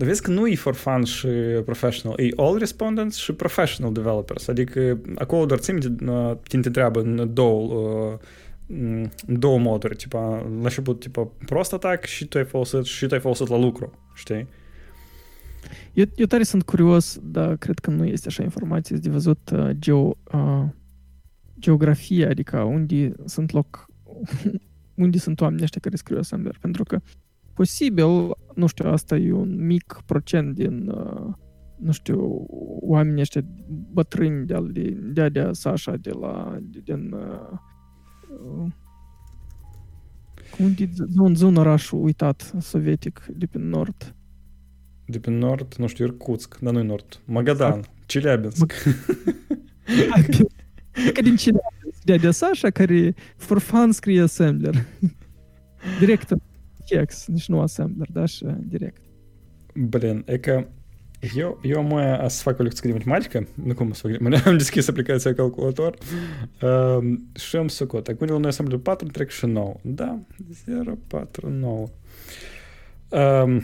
Dar vezi că nu e for fun și professional, e all respondents și professional developers. Adică acolo doar țin, uh, te întreabă în două, uh, în două moduri. Tipa, la început, tipa, prost atac și tu ai folosit, și tu ai folosit la lucru, știi? Eu, eu tare sunt curios, dar cred că nu este așa informație de văzut uh, geo, uh, geografia, adică unde sunt loc, unde sunt oamenii ăștia care scriu assembler. Pentru că posibil, nu știu, asta e un mic procent din, uh, nu știu, oamenii ăștia bătrâni de al de Dadea Sasha de la, din, uh, uh, cum de, de un, de un oraș uitat, sovietic, de pe nord. De pe nord, nu știu, Irkutsk, dar nu nord. Magadan, Chelyabinsk. Că din cine Dadea Sasha, care for fun scrie assembler. Direct Hex, nici nu assembler, da, și direct. Блин, e că eu, eu mai să fac o lecție de matematică, nu cum să fac, am deschis aplicația calculator uh, și am socot. Acum la noi assembler 4, trec și 9. Da, 0, 4, 9. Uh,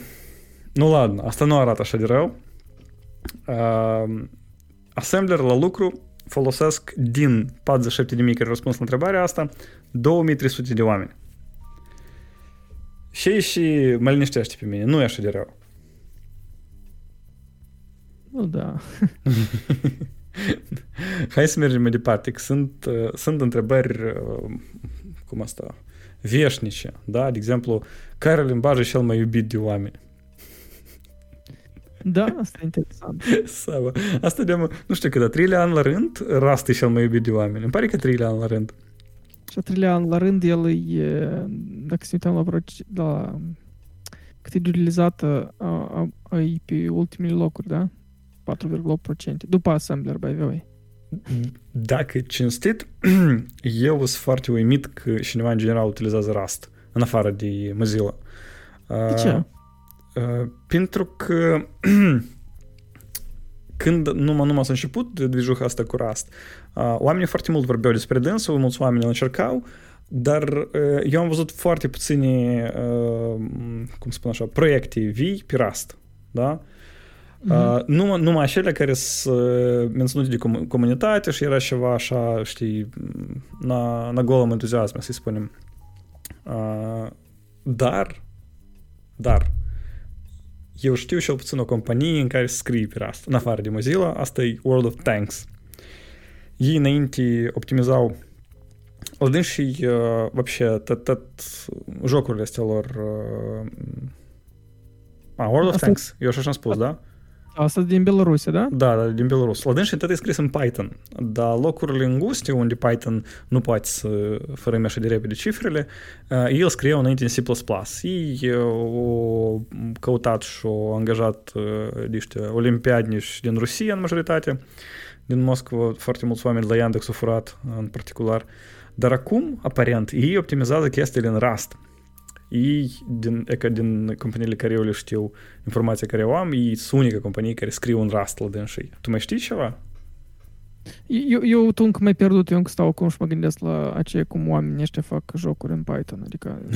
nu, ладно, asta nu arată așa de rău. Uh, assembler la lucru folosesc din 47.000 care răspuns la întrebarea asta 2300 de oameni. Și și mă liniștește pe mine, nu e așa de rău. Nu, da. Hai să mergem mai departe, că sunt, uh, sunt întrebări, uh, cum asta, veșnice, da? De exemplu, care limbaj e cel mai iubit de oameni? Da, asta e interesant. Sau, asta de nu știu cât, a treilea an la rând, Rust e cel mai iubit de oameni. Îmi pare că treilea an la rând. Și a treilea an la rând, el e, dacă să uităm la, proc- la cât e de utilizată, a, a, a, e pe ultimele locuri, da? 4,8%. După assembler, by the way. Dacă cinstit, eu sunt foarte uimit că cineva în general utilizează Rust, în afară de Mozilla. De ce? Uh, pentru că când numai, numai s-a început de dijuha asta cu Rust, uh, oamenii foarte mult vorbeau despre dânsul, mulți oameni îl încercau, dar uh, eu am văzut foarte puține, uh, cum spun așa, proiecte vii pe Rust, da? Uh, numai, numai acele care sunt menținute de com- comunitate și era ceva așa, știi, na, na golăm entuziasm, să-i spunem. Uh, dar, dar, eu știu cel puțin o companie în care scrie pe Rust, în afară de Mozilla, asta e World of Tanks. Ei înainte optimizau la dânsii, uh, вообще, tot, tot jocurile astea lor uh, a, World of Asta... Tanks, eu așa am spus, da? Asta din Belarusia, da? Da, da, din Belarus. La dânsii tot e scris în Python, dar locurile înguste unde Python nu poate să fără așa de repede cifrele, el scrie înainte în C++. Ei au căutat și au angajat niște olimpiadnici din Rusia în majoritate, din Moscova, foarte mulți oameni la Yandex au furat în particular. Dar acum, aparent, ei optimizează chestiile în Rust. Ei, din, e ca din companiile care eu le știu, informația care eu am, ei sunt unica companie care scriu un Rust la dânsii. Tu mai știi ceva? Eu, eu tu încă mai pierdut, eu încă stau acum și mă gândesc la aceea cum oamenii ăștia fac jocuri în Python, adică...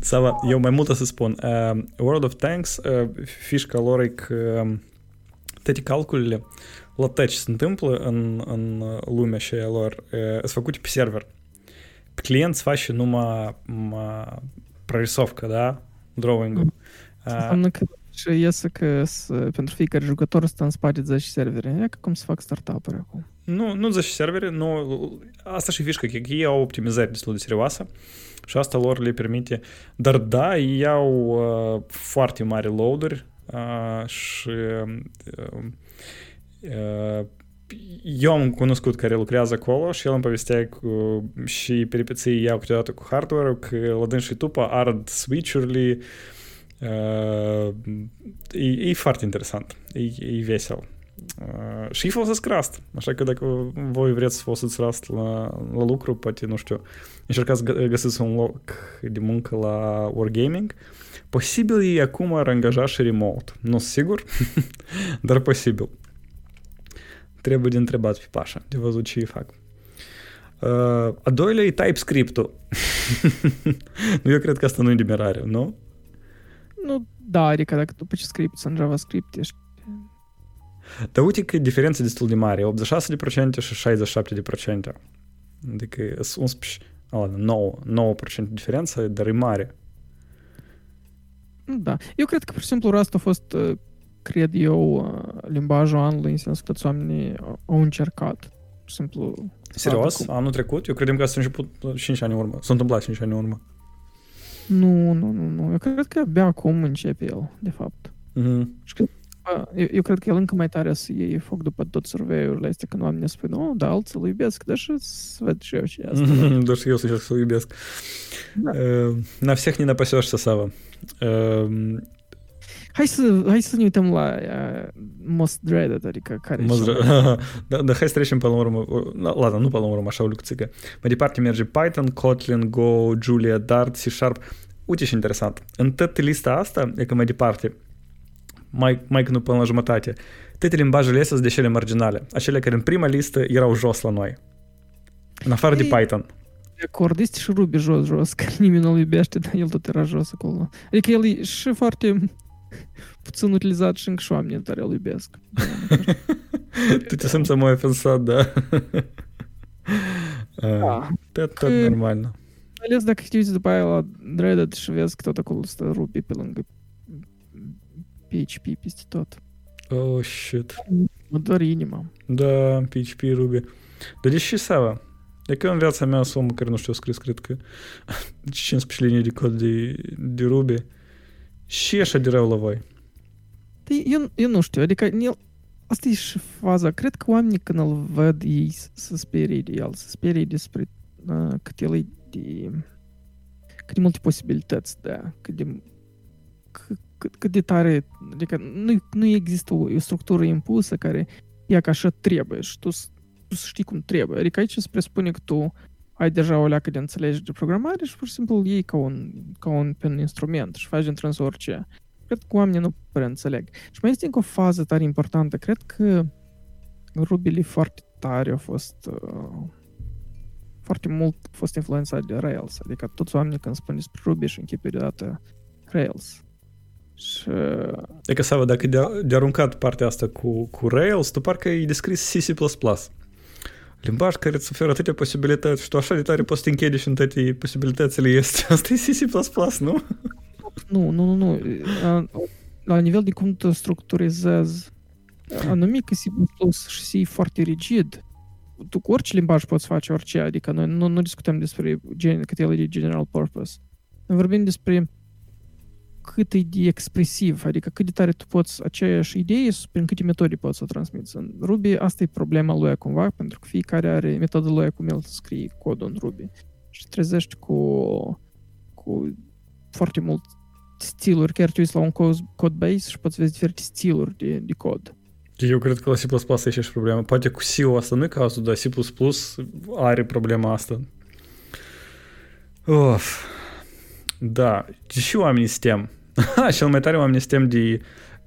Sava, eu mai mult să spun. Uh, World of Tanks, uh, fișca lor e că uh, toate calculele la TEC se întâmplă în, în lumea aceea lor, sunt făcute pe server. Pe client îți face numai prărisovcă, da? Drawing-ul. Înseamnă că și iese că pentru fiecare jucător stă în spate 10 servere. E ca cum se fac startup-uri acum. Nu, nu 10 servere, nu, asta și fișcă, că ei au optimizări destul de serioasă și asta lor le permite. Dar da, iau uh, foarte mari load-uri, și uh, uh, eu am cunoscut care lucrează acolo și el îmi povestea cu și peripeții iau câteodată cu hardware că la dâns și tupă ard switch-urile uh, e, e foarte interesant, e, e vesel. Uh, și folosesc Rust, așa că dacă voi vreți să folosiți Rust la, la lucru, poate, nu știu, încercați găsiți un loc de muncă la Wargaming, posibil e acum ar angaja și remote. Nu sigur, dar posibil. Trebuie de întrebat pe Pașa, de văzut ce îi fac. Uh, a doilea e TypeScript-ul. Eu cred că asta nu e de mirare, nu? Nu, da, adică dacă după ce scrii în JavaScript ești... Dar uite că e diferență destul de mare, 86% și 67%. Adică e 11, 9, 9% diferență, dar e mare. Da. Eu cred că, pur și simplu, Rust a fost uh, cred eu, uh, limbajul anului, în sensul că toți oamenii au încercat. simplu... Serios? Cum... Anul trecut? Eu credem că asta a început 5 ani în urmă. S-a întâmplat 5 ani în urmă. Nu, nu, nu, nu. Eu cred că abia acum începe el, de fapt. Mm-hmm. Și cred, eu, eu cred că el încă mai tare să iei foc după tot surveiurile astea, când oamenii spun, nu, da, alții îl iubesc, dar și să văd și eu și asta. Да что я сейчас iubesc. Да. На всех не напасешься, Сава. Hai să, hai să ne uităm la uh, Most Dreaded, adică care Most da, da, hai să trecem pe la urmă. Ладно, nu pe la urmă, așa o lucruțică. Mai departe merge Python, Kotlin, Go, Julia, Dart, C Sharp. Uite ce interesant. În toată lista asta, e că mai departe, mai, mai că nu până la jumătate, toate limbajele astea sunt de cele marginale. Acele care în prima listă erau jos la noi. În afară Ei, de Python. De acord, este și Ruby jos, jos, că nimeni nu-l iubește, dar el tot era jos acolo. Adică el e și foarte puțin utilizat și încă și oamenii tare îl iubesc. tu te simți mai ofensat, da? da. Tot, tot normal. Ales dacă te uiți după aia la Reddit și vezi că tot acolo stă Ruby pe lângă PHP peste tot. Oh, shit. Mă doar inima. Da, PHP, Ruby. Dar de ce Sava? De că în viața mea sunt omul care nu știu scris, cred că 15 linii de cod de, de Ruby. Și e așa de rău la voi? Eu, eu nu știu, adică el, asta e și faza. Cred că oamenii când îl văd ei să sperie de el, să sperie despre uh, cât el e de... cât de multe posibilități, da, cât de cât, cât de tare, adică nu, nu există o, o structură impusă care ia ca așa trebuie și tu, tu știi cum trebuie. Adică aici se presupune că tu ai deja o leacă de înțelegere de programare și pur și simplu iei ca un, ca un pen instrument și faci într orice. Cred că oamenii nu prea înțeleg. Și mai este încă o fază tare importantă. Cred că Ruby foarte tare a fost uh, foarte mult a fost influențat de Rails. Adică toți oamenii când spun despre Ruby și închipe deodată Rails. Și... E că, Sava, dacă de, de aruncat partea asta cu, cu Rails, tu parcă ai descris C++ limbaj care îți oferă atâtea posibilități și tu așa de tare poți să te închedi și în toate posibilitățile este. Asta e C++, nu? nu, nu, nu, nu. A, La nivel de cum tu structurizezi anumic C++ și C foarte rigid, tu cu orice limbaj poți face orice, adică noi nu, nu discutăm despre gen, cât el e de general purpose. Noi vorbim despre cât e de expresiv, adică cât de tare tu poți aceeași idee prin câte metode poți să o transmiți. În Ruby asta e problema lui cumva, pentru că fiecare are metoda lui cum el scrie codul în Ruby. Și trezești cu, cu foarte mult stiluri, chiar te uiți la un code base și poți vezi diferite stiluri de, de cod. Eu cred că la C++ e și problema. Poate cu C asta nu e cazul, dar C++ are problema asta. Of. Da. Și oamenii STEM. Cel mai tare oamenii STEM de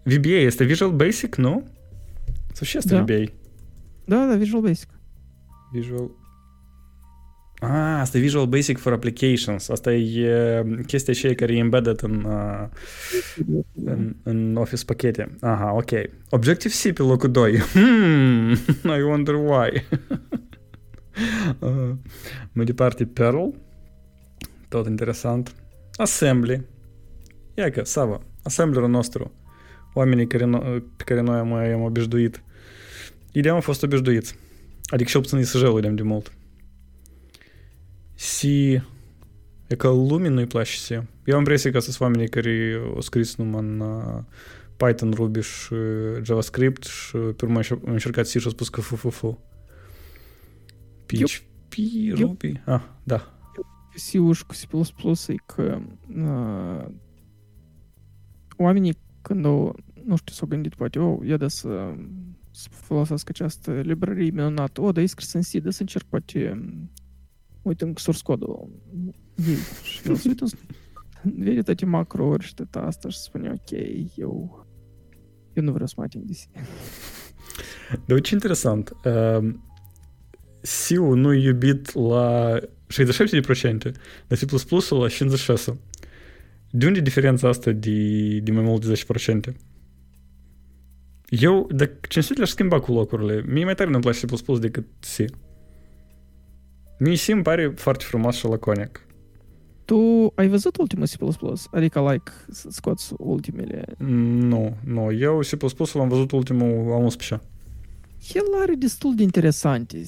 VBA este Visual Basic, nu? Sau și este Da. VBA? Da, da, Visual Basic. Visual... Ah, asta e Visual Basic for Applications. Asta e chestia aceea care e embedded în, uh, în, în Office pachete. Aha, ok. Objective-C pe locul 2. Hmm, I wonder why. uh, mai departe, Perl. Tot interesant. Assembly. Ia că, Sava, assemblerul nostru. Oamenii care no- pe care noi am, am obișnuit. Ideea am fost obișnuiți. Adică și puțin SJ-ul vedem de mult. C... E că lumii nu-i place C. Eu am impresia că sunt oamenii care au scris numai în uh, Python, Ruby și JavaScript și pe urmă au încercat C și au spus că fu, fu, fu. PHP, Ruby... Ah, da. C-ul și cu C++ e că uh, oamenii când au, nu știu, s-au gândit poate, oh, ia de să, să folosească această librărie minunată, oh, dar e scris în C, de să încerc poate, uite în source code-ul ei. Și el se uită, în- vede toate macrouri și tot asta și spune, ok, eu, eu nu vreau să mă ating de C. Dar uite ce interesant. Uh, C-ul nu e iubit la 67%, dar C++-ul la 56%. De unde e diferența asta de, de mai mult de 10%? Eu, dacă cinstit le-aș schimba cu locurile, mie mai tare nu-mi place C++ decât C. Mie C îmi pare foarte frumos și laconic. Tu ai văzut ultimul C++? Adică, like, să scoți ultimele. Nu, nu. Eu C++ l-am văzut ultimul a 11 El are destul de interesante.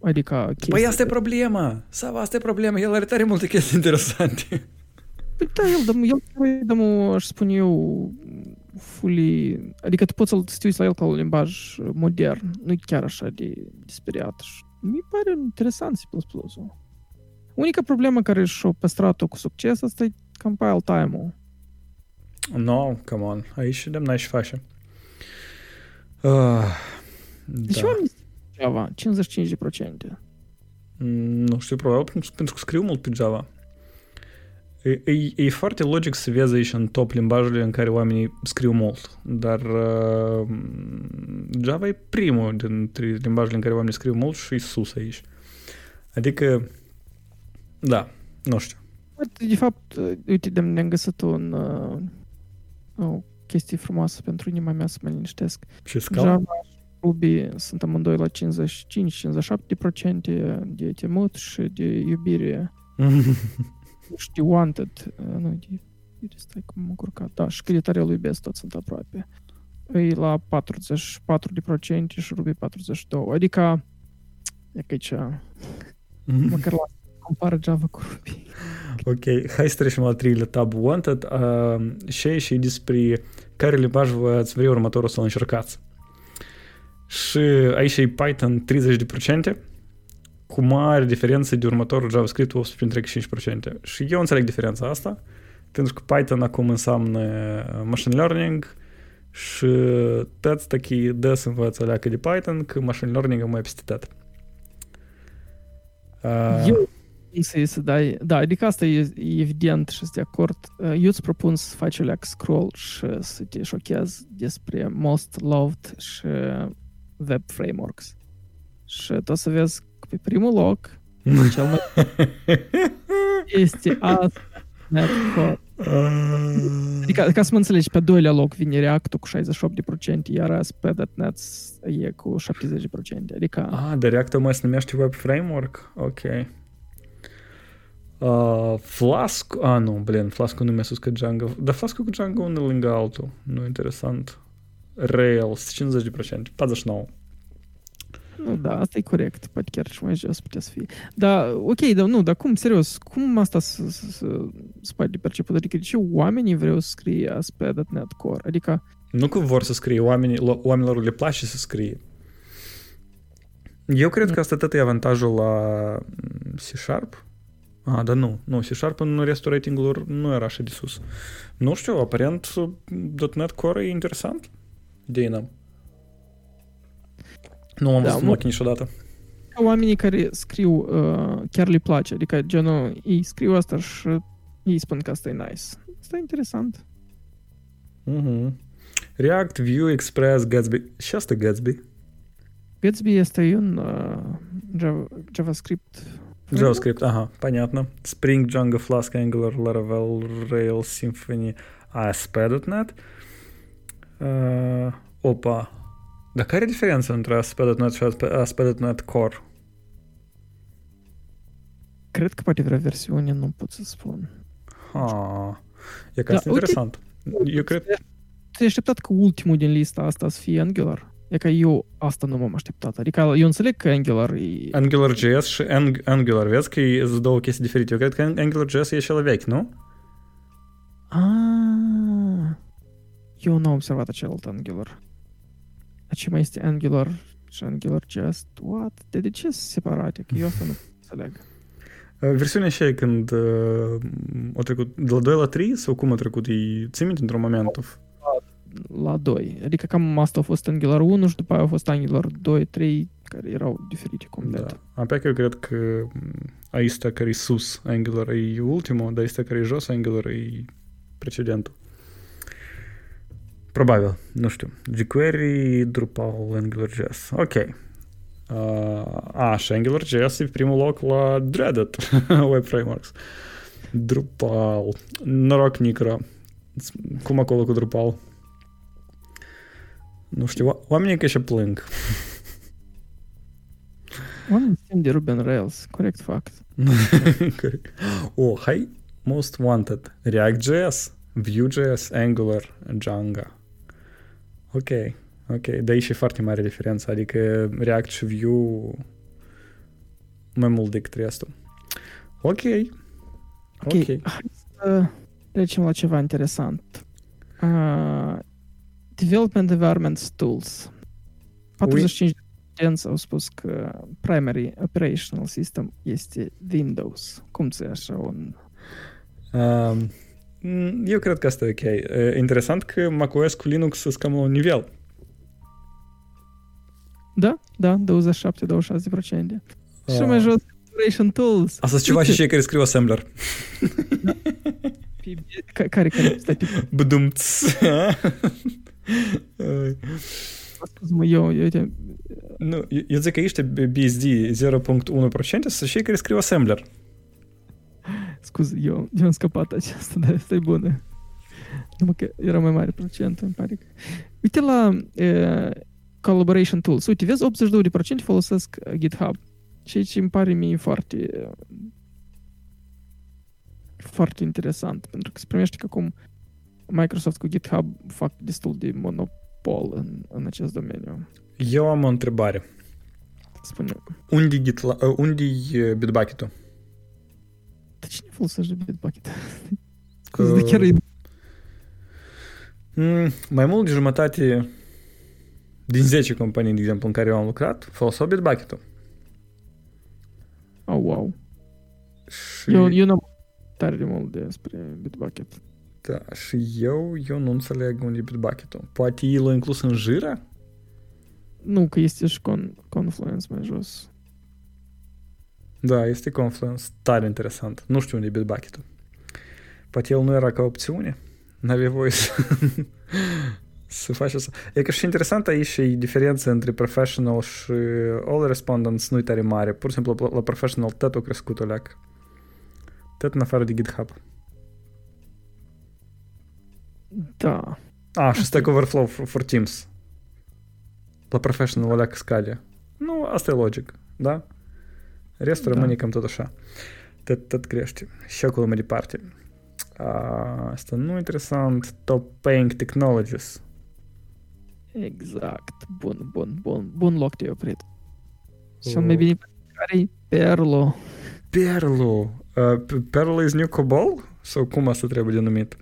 Adică, chestii. Păi asta e problema. Sava, asta e problema. El are tare multe chestii interesante. Păi da, el, dăm, el trebuie, dăm, aș spune eu, fully... Adică tu poți să-l să te uiți la el ca un limbaj modern, nu chiar așa de, de speriat. Și mi pare interesant C++. Unica problemă care și-o păstrat-o cu succes, asta e compile time-ul. No, come on. Aici de n-ai și face. Uh, Deci da. oamenii Java, 55%. Mm, Nu știu, probabil pentru, pentru că scriu mult pe Java. E, e, e foarte logic să vezi aici în top limbajele în care oamenii scriu mult, dar uh, Java e primul dintre limbajele în care oamenii scriu mult și e sus aici. Adică, da, nu știu. Uite, De fapt, uite, de ne-am găsit un, uh, o chestie frumoasă pentru inima mea să mă liniștesc. Și scala? Java și Ruby sunt amândoi la 55-57% de temut și de iubire și de wanted. uh, Nu, de iubire, stai cum m-am curcat. Da, și cât de tare îl iubesc, toți sunt aproape. E la 44% și Ruby 42%. Adică, e că aici, măcar la compară Java cu Ruby. Ok, hai să trecem la al treilea tab Wanted uh, și aici e despre care limbaj vă ați vrea următorul să-l încercați. Și aici e Python 30%, cu mare diferență de următorul JavaScript 18,5%. Și eu înțeleg diferența asta, pentru că Python acum înseamnă machine learning și toți такие des învăță leacă de Python, că machine learning e mai peste tot. Uh, Eu să să dai... Da, adică asta e, e evident și sunt de acord. Uh, Eu îți propun să faci o leac scroll și să te șochezi despre most loved și web frameworks. Și tu o să vezi că pe primul loc cel mai este ASP.NET Core. Adică, ca să mă înțelegi, pe doilea loc vine React-ul cu 68%, iar ASP.NET e cu 70%. Adică... Ah, dar React mai se numește Web Framework? Ok. Uh, Flask, a, nu, blin, Flask nu mai sus ca Django. Dar Flask cu Django unul lângă altul. Nu interesant. Rails, 50%, 49%. Nu, da, asta e corect. Poate chiar și mai jos putea să fie. Da, ok, dar nu, dar cum, serios, cum asta să, să, să, să poate perceput? Adică de ce oamenii vreau să scrie ASP.NET Core? Adică... Nu că vor să scrie, oamenii, oamenilor le place să scrie. Eu cred că asta tot e avantajul la C Sharp. Ah, dar nu, nu, C Sharp în restul ratingurilor nu era așa de sus. Nu știu, aparent .NET Core e interesant. Dina. Nu am da, văzut în ochi niciodată. Oamenii care scriu uh, chiar le place, adică genul ei scriu asta și ei spun că asta e nice. Asta e interesant. Uh-huh. React, Vue, Express, Gatsby. Și asta Gatsby? Gatsby este un uh, Java, JavaScript. JavaScript, ага, понятно. Spring, Django, Flask, Angular, Laravel, Rails, Symfony, ASP.NET. Uh, opa, dar care e diferența între ASP.NET și ASP.NET Core? Cred că poate vrea versiune, nu pot să spun. Ha, e că da, interesant. Okay. Eu cred... Te-ai așteptat că ultimul din lista asta să fie Angular? E că eu asta nu m-am așteptat. Adică eu înțeleg că Angular e... AngularJS și Angular, vezi că e două chestii diferite. Eu cred că AngularJS e și la vechi, nu? Ah, eu nu am observat acel Angular. Dar ce mai este Angular și Angular Just? What? De, de ce sunt separate? Că eu asta nu înțeleg. Uh, versiunea așa când uh, a trecut de la 2 la 3 sau cum a trecut? E, ții minte într-un moment? La, la 2. Adică cam asta a fost Angular 1 și după aia a fost Angular 2, 3, care erau diferite complet. Da. Apoi eu cred că aici care e sus Angular e ultimul, dar aici care e jos Angular e precedentul. Probabil, nu știu. jQuery, Drupal, AngularJS. Ok. Uh, a, și AngularJS e primul loc la Dreaded Web Frameworks. Drupal. Noroc, Nicro. Cum acolo cu Drupal? Nu știu, oamenii că și plâng. Oamenii simt de Ruby on Rails, corect fact. corect. Oh, hai, most wanted. React.js, Vue.js, Angular, Django. Ok, ok. Dar e și foarte mare diferență, adică React și Vue mai mult decât restul. Ok. Ok. okay. să trecem la ceva interesant. Uh, development Environment Tools. 45 de au spus că primary operational system este Windows. Cum ți așa un... Um, Mm, eu cred că asta e ok. Interesant că macOS cu Linux sunt cam la un nivel. Da, da, 27-26%. Ah. Și mai jos Operation Tools. Asta sunt ceva și cei care scriu assembler. care, care? Stai, Bădumț. Scuze-mă, eu, eu, uite... Nu, eu zic că ești BSD 0.1% sunt cei care scriu assembler. Scuze, eu, eu am scăpat aceasta, dar asta e bună. Numai că era mai mare procent, îmi pare că... Uite la e, Collaboration Tools. Uite, vezi, 82% folosesc GitHub. Ceea ce îmi pare mie foarte foarte interesant, pentru că se primește că acum Microsoft cu GitHub fac destul de monopol în, în acest domeniu. Eu am o întrebare. Spune. Unde, GitLab, unde e Bitbucket-ul? Dar cine folosește Bitbucket? Scuze, uh, de chiar e... Mm, mai mult de jumătate din 10 companii, de exemplu, în care eu am lucrat, foloseau Bitbucket-ul. Oh, wow. Și... Eu, eu nu am tare de mult despre Bitbucket. Da, și eu, eu nu înțeleg unde e Bitbucket-ul. Poate el l-a inclus în Jira? Nu, că este și con, Confluence mai jos. Da, este Confluence. Tare interesant. Nu știu unde e Bitbucket-ul. Poate el nu era ca opțiune. N-avea voie să, să faci asta. E că și interesant aici și diferența între professional și all respondents nu e tare mare. Pur și simplu la professional tot a crescut o leac. Tot în afară de GitHub. Da. A, și Stack Overflow for, for Teams. La professional o leac scale. Nu, asta e logic, da? Restul da. rămâne cam tot așa. tot, tot crește. Și acolo mai departe. Asta nu interesant. Top Paying Technologies. Exact. Bun, bun, bun. Bun loc te-ai oprit. Cel mai bine care e Perlo. Perlo. Uh, Perlo is New Cobol? Sau cum asta trebuie denumit?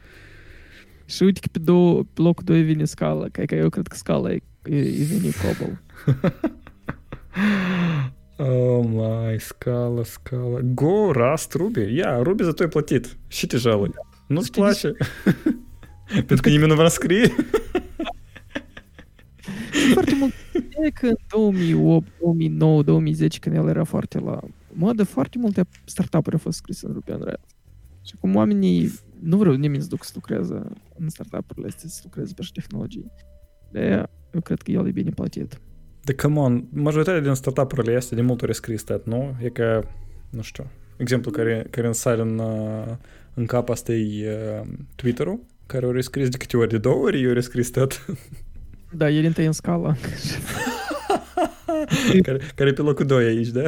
Și uite că pe, două, pe locul 2 vine Scala. Că, că eu cred că Scala e, e, e vine Cobol. oh my, Scala, Scala. Go, Rust, Ruby. Ia, Ruby zато e plătit. Și te jalui. Nu-ți place? Pentru că nimeni nu vrea scrie. foarte mult. E că în 2008, 2009, 2010, când el era foarte la modă, foarte multe startup-uri au fost scrise în Ruby on Rails. Și acum oamenii, nu vreau nimeni să duc să lucreze în startup-urile astea, să lucreze pe tehnologii. De aia, eu cred că el e bine plătit. De come on, majoritatea din startup-urile astea de multe ori scris stat, nu? E ca, nu știu, exemplu care, care îmi sare în, în cap asta e uh, Twitter-ul, care ori scris de câte ori, de două ori, ori scris tot. Da, el întâi în scala. care, care e pe locul 2 aici, da?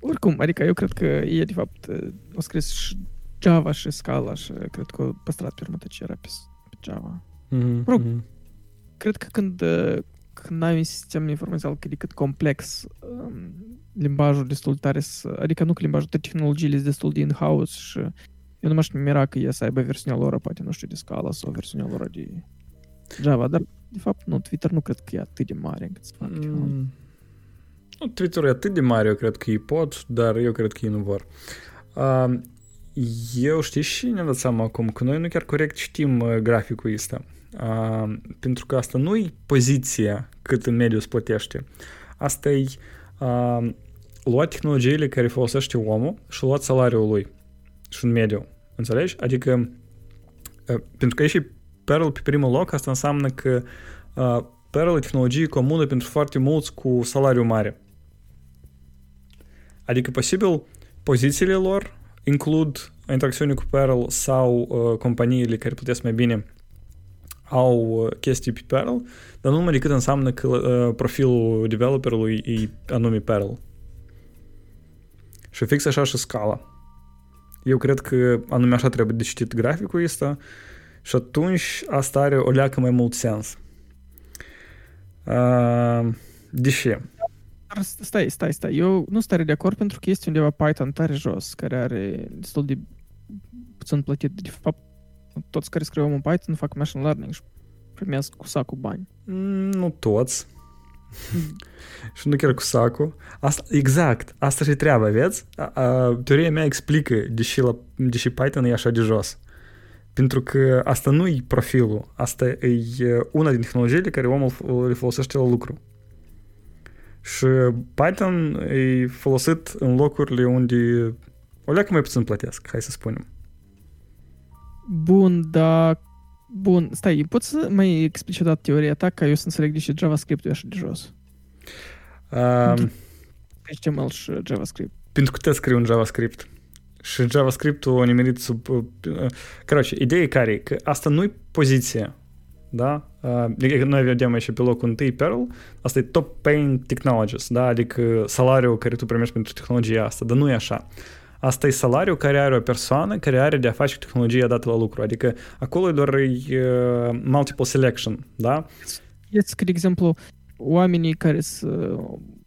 Oricum, adică eu cred că e de fapt o scris și Java și Scala și cred că o păstrat pe urmă ce era pe, pe Java. Mm-hmm. Rog, mm-hmm. Cred că când, când ai un sistem informațional cât de cât complex, um, limbajul destul de tare, adică nu că limbajul, toate tehnologiile sunt destul de in-house și eu nu m-aș mira că e să aibă versiunea lor, poate, nu știu, de Scala sau versiunea lor de Java, dar, de fapt, nu, Twitter nu cred că e atât de mare încât să facă mm. Nu, Twitter e atât de mare, eu cred că ei pot, dar eu cred că ei nu vor. Uh, eu știi și ne-am dat seama acum că noi nu chiar corect știm uh, graficul ăsta. Uh, pentru că asta nu e poziția cât în mediu se plătește. Asta e uh, luat tehnologiile care folosește omul și luat salariul lui și în mediu. Înțelegi? Adică, pentru că e și Perl pe primul loc, asta înseamnă că uh, Perl e tehnologie comună pentru foarte mulți cu salariu mare. Adică, posibil, pozițiile lor includ interacțiuni cu Perl sau uh, companiile care plătesc mai bine au uh, chestii pe Perl, dar nu numai decât înseamnă că uh, profilul developerului e anume Perl. Și fix așa și scala. Eu cred că anume așa trebuie de citit graficul ăsta și atunci asta are o leacă mai mult sens. Uh, de ce? Stai, stai, stai. Eu nu stare de acord pentru că este undeva Python tare jos, care are destul de puțin plătit. De fapt, toți care scriu în Python fac machine learning și primesc cu sacul bani. Mm, nu toți. și nu chiar cu sacul. Asta, exact, asta și treaba, vezi? A, a, teoria mea explică deși, la, deși Python e așa de jos. Pentru că asta nu e profilul, asta e una din tehnologiile care omul le folosește la lucru. Și Python e folosit în locurile unde o leacă mai puțin plătesc, hai să spunem. Bun, dar Bun, stai, poți să mai explici o dată teoria ta ca eu să înțeleg de ce JavaScript-ul e așa de jos? Um, HTML și JavaScript. Pentru că te scriu în JavaScript. Și JavaScript-ul a nimerit sub... Короче, ideea e care? Că asta nu-i poziție. Da? Adică noi vedem aici pe locul întâi Perl, asta e top paying technologies, da? Adică salariul care tu primești pentru tehnologia asta, dar nu e așa. Asta e salariul care are o persoană care are de a face tehnologia dată la lucru. Adică acolo e doar e, multiple selection, da? Este, de exemplu, oamenii care să,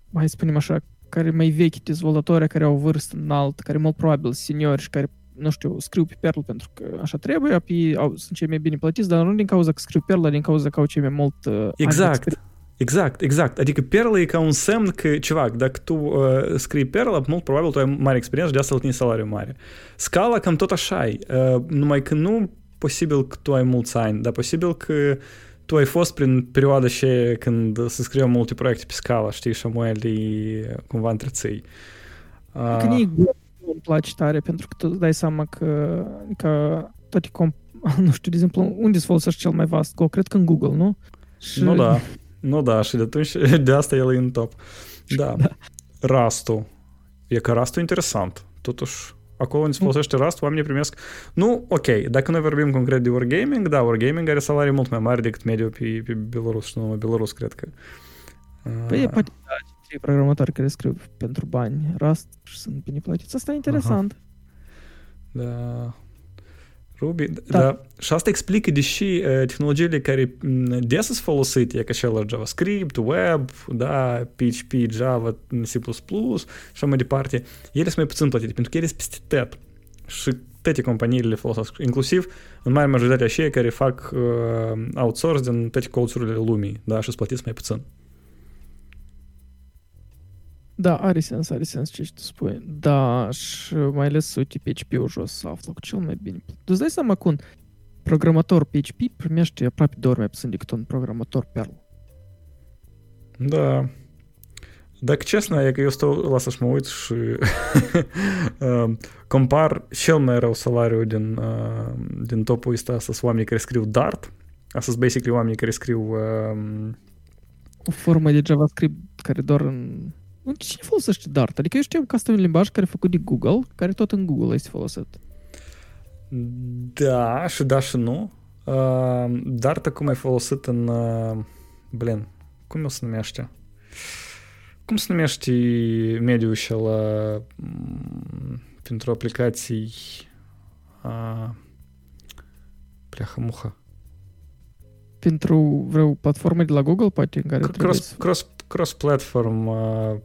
mai spunem așa, care mai vechi dezvoltatori, care au vârstă înaltă, care mult probabil seniori și care nu știu, scriu pe Perl pentru că așa trebuie, apoi au, sunt cei mai bine plătiți, dar nu din cauza că scriu Perl, dar din cauza că au cei mai mult uh, Exact. Exact, exact. Adică Perl e ca un semn că, ceva, dacă tu uh, scrii Perl, mult probabil tu ai mare experiență, de asta îl salariu mare. Scala cam tot așa e, uh, numai că nu posibil că tu ai mulți ani, dar posibil că tu ai fost prin perioada și când se scriu multe proiecte pe Scala, știi, și mai le cumva întreții. Uh, că îmi place tare, pentru că tu îți dai seama că, că toate comp- nu știu, de exemplu, unde se folosește cel mai vast Go? Cred că în Google, nu? Și... Nu da. Nu da, și de atunci, de asta el e în top. Da. da. Rastul. E că rastul interesant. Totuși, acolo unde se folosește Rust, oamenii primesc... Nu, ok, dacă noi vorbim concret de Wargaming, da, Wargaming are salarii mult mai mari decât mediu pe, pe Belarus, și nu numai Belarus, cred că. Păi, uh, poate, da, cei programatori care scriu pentru bani Rust și sunt bine plătiți. Asta e interesant. Da. Ruby, da. da. Și asta explică deși uh, tehnologiile care des sunt folosite, e ca cel JavaScript, web, da, PHP, Java, C++ și mai departe, ele sunt mai puțin plătite, pentru că ele sunt peste tot. Și toate companiile le folosesc, inclusiv în mare majoritate aceia care fac uh, outsource din toate colțurile lumii, da, și sunt plătiți mai puțin. Da, are sens, are sens ce tu spui. Da, și mai ales, uite, PHP-ul jos s-a aflat cel mai bine. Tu îți dai seama cum programator PHP primește aproape de ori mai puțin decât un programator Perl. Da. Dacă cesna, eu stau, lasă să mă uit și uh, compar cel mai rău salariu din, uh, din topul ăsta să oamenii care scriu Dart, asta basically oamenii care scriu... Um, o formă de JavaScript care doar în Cine folosește Dart? Adică eu știu că asta e un limbaj care e făcut de Google, care tot în Google este folosit. Da, și da și nu. Uh, Dart acum e folosit în... Uh, blin, cum o se numește? Cum se numește mediul și la pentru aplicații uh, pleacă Pentru vreo platformă de la Google, poate, în care cross, cross, cross-platform uh,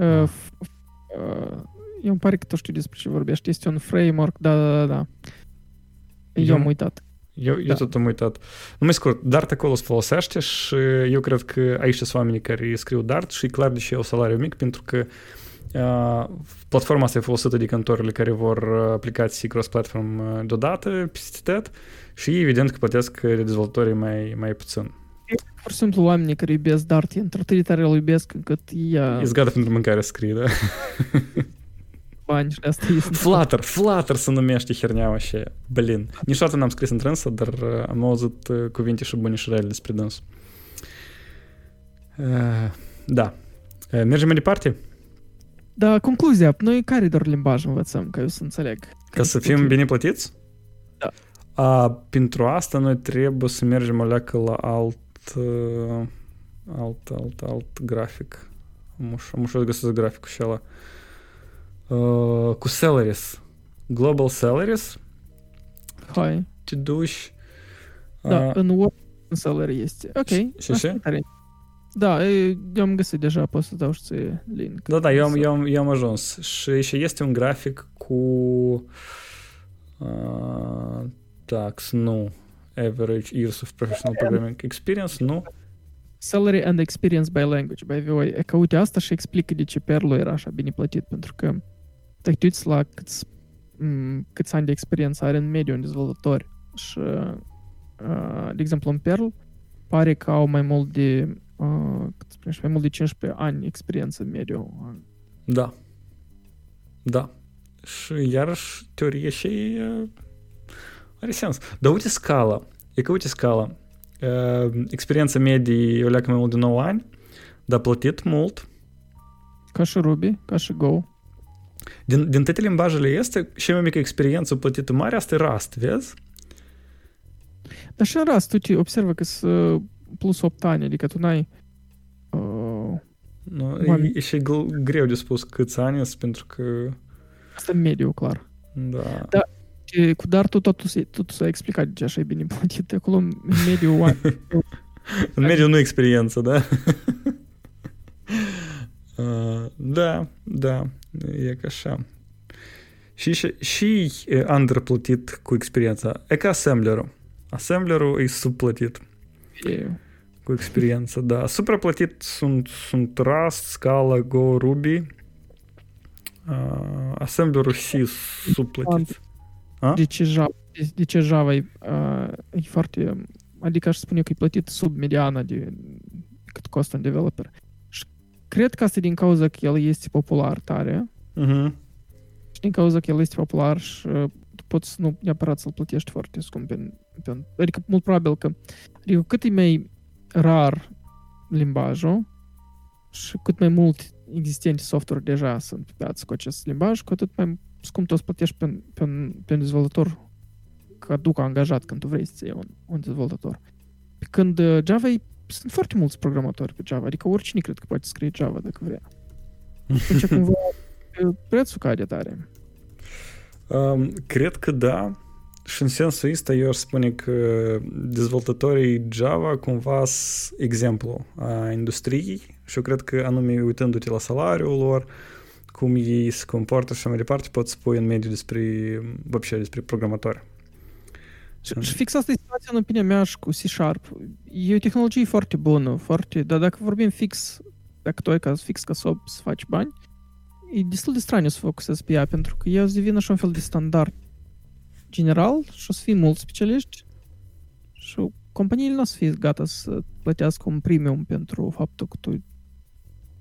Uh, uh, eu îmi pare că tu știu despre ce vorbești. Este un framework, da, da, da. da. Eu, eu am uitat. Eu, eu da. tot am uitat. Nu mai scurt, Dart acolo se folosește și eu cred că aici sunt oamenii care scriu Dart și e clar de ce au salariu mic, pentru că uh, platforma asta e folosită de cantorile care vor aplicații cross-platform deodată, peste tot, și evident că plătesc dezvoltatorii mai, mai puțin. Pur și simplu oamenii care iubesc Dart, într atât de tare îl iubesc încât ea... Ești gata pentru mâncare scrie, da? Bani și asta este... Flutter, Flutter se numește herneaua și blin. Niciodată n-am scris în trânsă, dar am auzit cuvinte și bune și rele despre dâns. Da. Mergem mai departe? Da, concluzia. Noi care doar limbaj învățăm, ca eu să înțeleg? Ca să fim bine plătiți? Da. A, pentru asta noi trebuie să mergem o leacă la alt uh, alt, alt, alt grafic. Am ușor găsesc graficul și ăla. Uh, cu salaries. Global salaries. Hai. Te duci... Da, uh, în Word salary este. Ok. Și ce? Da, eu am găsit deja, pot să dau și ție link. Da, da, eu am, eu am, eu am ajuns. Și, și este un grafic cu uh, tax, nu, average years of professional programming experience, nu? Salary and experience by language, by the way. E că uite asta și explică de ce Perl era așa bine plătit, pentru că te uiți la câți, m- câți ani de experiență are în mediu un dezvoltator și, uh, de exemplu, în Perl pare că au mai mult de uh, spune, mai mult de 15 ani experiență în mediu. Da. Da. Și iarăși teorie și uh, are sens. Dar uite scala. E că uite scala. Uh, experiența medie o leacă mai mult de 9 ani, dar plătit mult. Ca și Ruby, ca și Go. Din, din toate limbajele este și mai mică experiență plătită mare, asta e Rust, vezi? Dar și în Rust, uite, observă că sunt plus 8 ani, adică tu n-ai... Uh, no, e, e și greu de spus câți ani sunt, pentru că... Asta e mediu, clar. Da. Da, și cu Dartul totul, totul s-a explicat de ce așa e bine plătit. Acolo în mediul în mediul nu experiență, da? uh, da, da, e ca așa. Și, și, și underplătit cu experiența. E ca assemblerul. Assemblerul e subplătit. E. Cu experiență, da. Supraplătit sunt, sunt Rust, Scala, Go, Ruby. Uh, assemblerul și subplătit. A? De ce Java, de, de ce Java e, uh, e foarte... Adică aș spune că e plătit sub mediana de cât costă un developer. Și cred că asta e din cauza că el este popular tare. Uh-huh. Și din cauza că el este popular și uh, tu poți nu neapărat să-l plătești foarte scump. Pe, pe, adică mult probabil că adică cât e mai rar limbajul și cât mai mult existente software deja sunt pe piață cu acest limbaj, cu atât mai scump tu o să plătești pe, pe, pe un dezvoltator ca tu ca angajat când tu vrei să iei un, un dezvoltator. Când uh, Java e sunt foarte mulți programatori pe Java, adică oricine cred că poate scrie Java dacă vrea. Deci cumva prețul cade tare. Um, cred că da. Și în sensul ăsta eu aș spune că dezvoltatorii Java cumva sunt exemplu a industriei și eu cred că anume uitându-te la salariul lor, cum ei se comportă și mai departe, pot spui în mediu despre, вообще, despre programatori. Și, și fix asta e situația în opinia mea și cu C-Sharp. E o tehnologie foarte bună, foarte, dar dacă vorbim fix, dacă tu ai ca, fix ca să, să faci bani, e destul de straniu să focusezi pe ea, pentru că ea o să devină așa un fel de standard general și o să fie mulți specialiști și companiile nu o să fie gata să plătească un premium pentru faptul că tu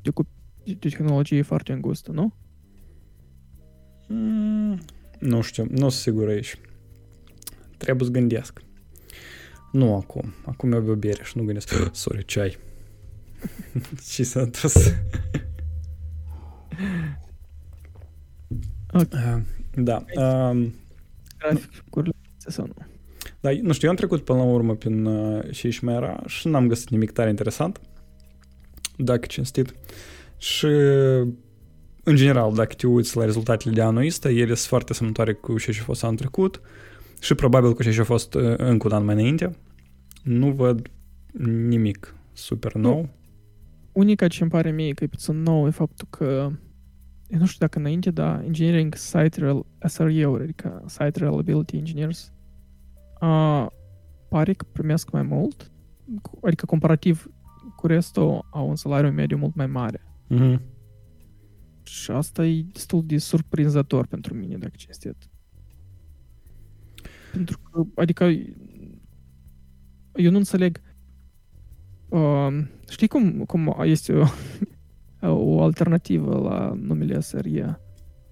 te ocupi de tehnologie foarte îngustă, nu? Mm, nu știu, nu sunt sigur aici. Trebuie să gândesc. Nu acum. Acum eu beau bere și nu gândesc. Sorry, ceai. Ce s-a întâmplat? Okay. Uh, da. Um, Graficurile sau nu? Da, nu știu, eu am trecut până la urmă prin uh, și și mai era și n-am găsit nimic tare interesant, dacă cinstit. Și în general, dacă te uiți la rezultatele de anul ăsta, ele sunt foarte asemănătoare cu ce și fost anul trecut și probabil cu ce și a fost uh, încă un an mai înainte. Nu văd nimic super nou. Nu. Unica ce îmi pare mie că e puțin nou e faptul că eu nu știu dacă înainte, dar Engineering Site Rel SRE-uri, adică Site Reliability Engineers, uh, pare că primesc mai mult, adică comparativ cu restul au un salariu mediu mult mai mare. Mm-hmm. Și asta e destul de surprinzător pentru mine, dacă cinstit. Pentru că, adică, eu nu înțeleg uh, știi cum, cum este o, o alternativă la numele SRE?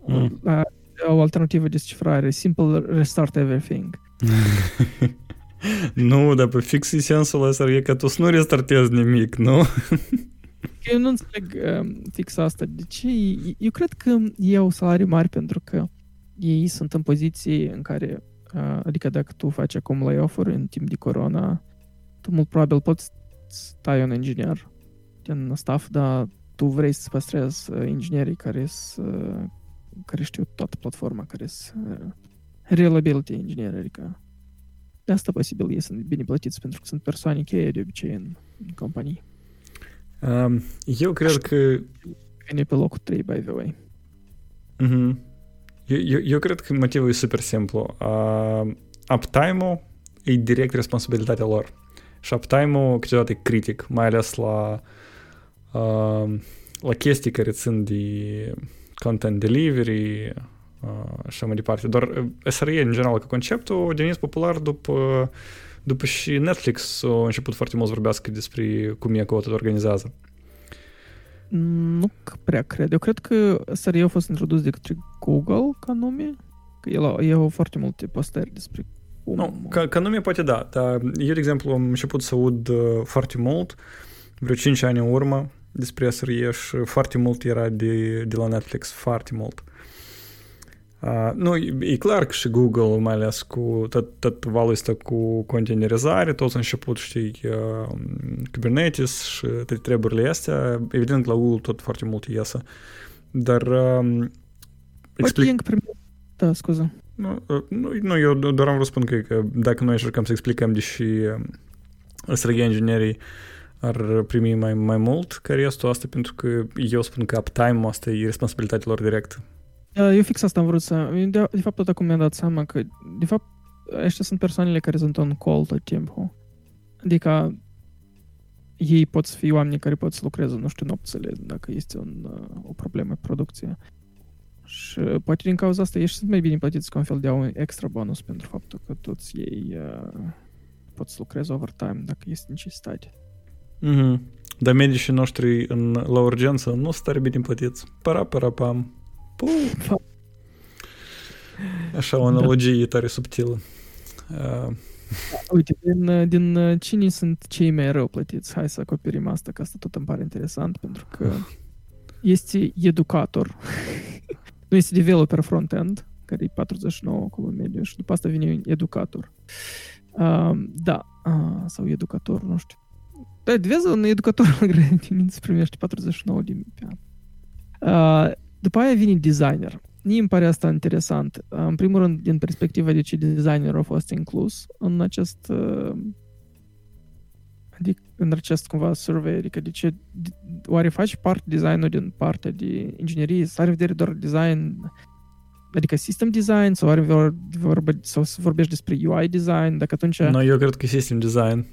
Mm. La, o alternativă de cifrare, Simple Restart Everything. nu, dar pe fix e sensul SRE că tu să nu restartezi nimic, nu? eu nu înțeleg uh, fix asta. De ce? Eu cred că ei au salarii mari pentru că ei sunt în poziții în care, uh, adică dacă tu faci acum layoff-uri în timp de corona, tu mult probabil poți stai un inginer din staff, dar tu vrei să păstrezi uh, inginerii care, uh, care știu toată platforma, care sunt uh, reliability engineer, adică de asta posibil ei sunt bine plătiți pentru că sunt persoane cheie de obicei în, în companii. Um, eu cred că... Vine pe locul 3, by the way. Uh-huh. Eu, eu, eu cred că motivul e super simplu. Uh, uptime-ul e direct responsabilitatea lor. Și uptime-ul câteodată e critic, mai ales la, uh, la chestii care țin de content delivery uh, și mai departe. Doar SRE, în general, ca conceptul, a devenit popular după după și Netflix a început foarte mult să vorbească despre cum e că organizează. Nu prea cred. Eu cred că SRE a fost introdus de către Google ca nume. Că el, el au foarte multe postări despre cum... Nu, ca, ca nume poate da, dar eu, de exemplu, am început să aud uh, foarte mult, vreo 5 ani în urmă, despre SRE și foarte mult era de, de la Netflix, foarte mult. Uh, nu, e clar că și Google, mai ales cu tot, tot valul ăsta cu containerizare, toți au început, știi, uh, Kubernetes și toate treburile astea, evident la Google tot foarte mult iasă. Dar uh, explic... Da, scuză. Nu, nu, nu, eu doar am vrut să spun că, că dacă noi încercăm să explicăm, deși SRG inginerii ar primi mai, mai mult ca restul asta, pentru că eu spun că uptime-ul asta e responsabilitatea lor directă. Eu fix asta am vrut să... De, de fapt, tot acum mi-am dat seama că, de fapt, ăștia sunt persoanele care sunt în call tot timpul. Adică ei pot să fie oameni care pot să lucreze, nu știu, nopțile, dacă este un, o problemă în producție. Și poate din cauza asta ești sunt mai bine plătiți ca un fel de un extra bonus pentru faptul că toți ei uh, pot să lucreze overtime dacă este necesitate. Mm-hmm. Dar medicii noștri în, la urgență nu sunt tare bine plătiți. Para, para, pam. Pum. Așa o analogie da. tare subtilă. Uh. Uite, din, din cine sunt cei mai rău plătiți? Hai să acoperim asta, că asta tot îmi pare interesant, pentru că este educator. nu este developer front-end, care e 49 acolo mediu, și după asta vine educator. Uh, da, uh, sau educator, nu știu. Da, vezi, în educatorul la grădiniță primește 49 de mii pe an. Uh, după aia vine designer. Mie îmi pare asta interesant. Uh, în primul rând, din perspectiva de ce designer a fost inclus în acest uh, adică în acest cumva survey, adică de ce oare faci parte designul din partea de inginerie, să are vedere doar design adică system design sau, are vorba, sau să vorbești despre UI design, dacă atunci... No, eu cred că e system design.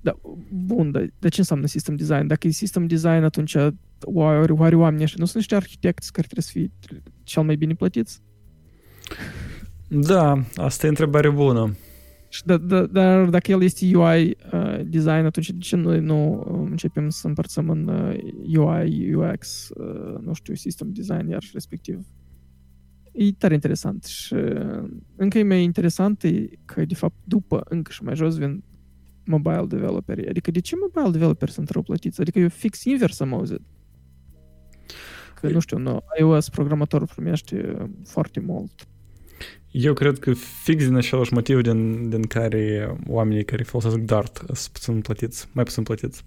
Da, bun, dar de ce înseamnă system design? Dacă e system design, atunci oare, oare oamenii ăștia nu sunt niște arhitecți care trebuie să fie cel mai bine plătiți? Da, asta e întrebare bună. Da, da, dar dacă el este UI uh, design, atunci de ce noi nu începem să împărțăm în uh, UI, UX, uh, nu știu, system design, iar respectiv E tare interesant și uh, încă e mai interesant e că, de fapt, după încă și mai jos vin mobile developeri. Adică de ce mobile developeri sunt rău plătiți? Adică eu fix invers am auzit. Că, nu știu, no, iOS programatorul primește foarte mult. Eu cred că fix din același motiv din, din care oamenii care folosesc Dart sunt puțin plătiți, mai puțin plătiți.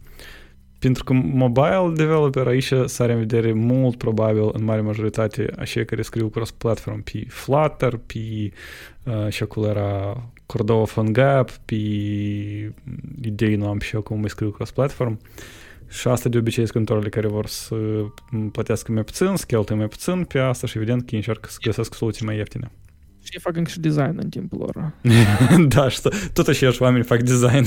Pentru că mobile developer aici s-are în vedere mult probabil în mare majoritate așa care scriu cross-platform pe Flutter, pe uh, și acolo era Cordova PhoneGap, pe idei nu am și eu cum mai scriu cross-platform. Și asta de obicei sunt contorile care vor să plătească mai puțin, să cheltuie mai puțin pe asta și evident că încearcă să găsesc soluții mai ieftine. Și fac încă și design în timpul lor. da, și tot așa oameni fac design.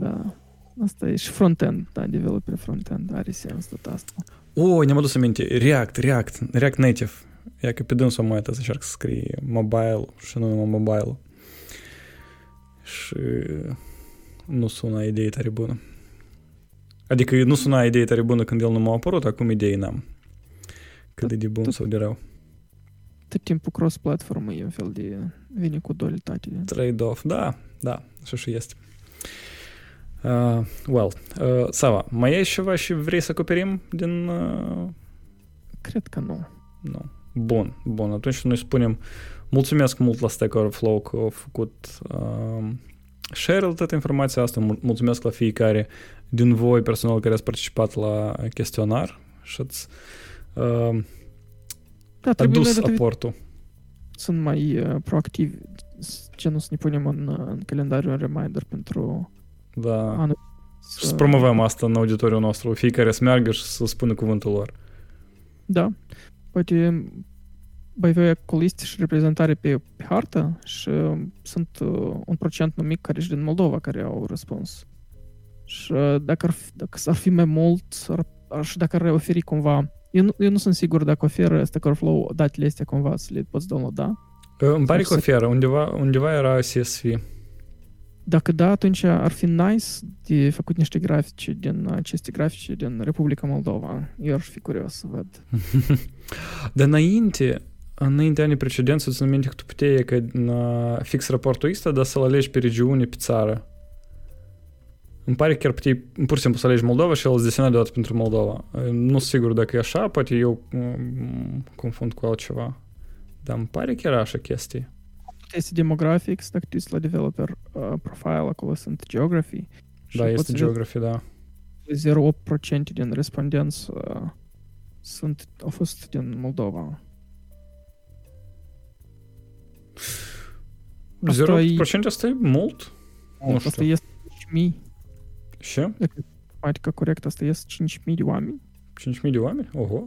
da. Asta e și front-end, da, developer front-end, are sens tot asta. O, ne-am adus aminte, React, React, React Native. Ia că pe dânsul mai să încerc să scrie mobile și nu numai mobile. Și nu sună idee tare bună. Adică nu suna idee tare bună când el nu m-a apărut, acum idei n-am. Cât de bun sau de rău. Tot timpul cross-platform e un fel de vine cu dualitate. Trade-off, da, da, așa și este. Uh, well, uh, Sava, mai e ceva și vrei să acoperim din... Uh... Cred că nu. Nu. Bun, bun. Atunci noi spunem mulțumesc mult la Stack Overflow că au făcut uh, share toată informația asta. Mulțumesc la fiecare din voi personal care ați participat la chestionar și ați uh, da, adus aportul. Sunt mai uh, proactivi, ce nu să ne punem în, în calendariu un reminder pentru da. Anul. Să... să promovăm asta în auditoriul nostru. Fiecare să meargă și să spună cuvântul lor. Da. Poate voi avea listă și reprezentare pe, pe hartă și uh, sunt uh, un procent mic care și din Moldova care au răspuns. Și uh, dacă, ar fi, dacă s-ar fi mai mult ar, și dacă ar oferi cumva eu nu, eu nu sunt sigur dacă oferă Stack Overflow datele astea cumva să le poți downloada. Îmi pare că oferă. Undeva, undeva era CSV. Dacă da, atunci ar fi nice de făcut niște grafice din aceste grafice din Republica Moldova. Eu aș fi curios să văd. Dar înainte, înainte anii precedenți, îți minte că tu puteai că fix raportul ăsta, dar să-l alegi pe regiune, pe țară. Îmi pare că chiar puteai pur și simplu să alegi Moldova și el îți desena deodată pentru Moldova. Nu sunt sigur dacă e așa, poate eu confund cu altceva. Dar îmi pare că era așa chestie este demographics, dacă tu la developer uh, profile, acolo sunt geography. Da, este geography, da. 0,8% din respondenți uh, sunt, au fost din Moldova. 0,8% asta e mult? Nu știu. Asta este 5.000. Și? Matematica corect, asta este 5.000 de oameni. 5.000 de oameni? Oho.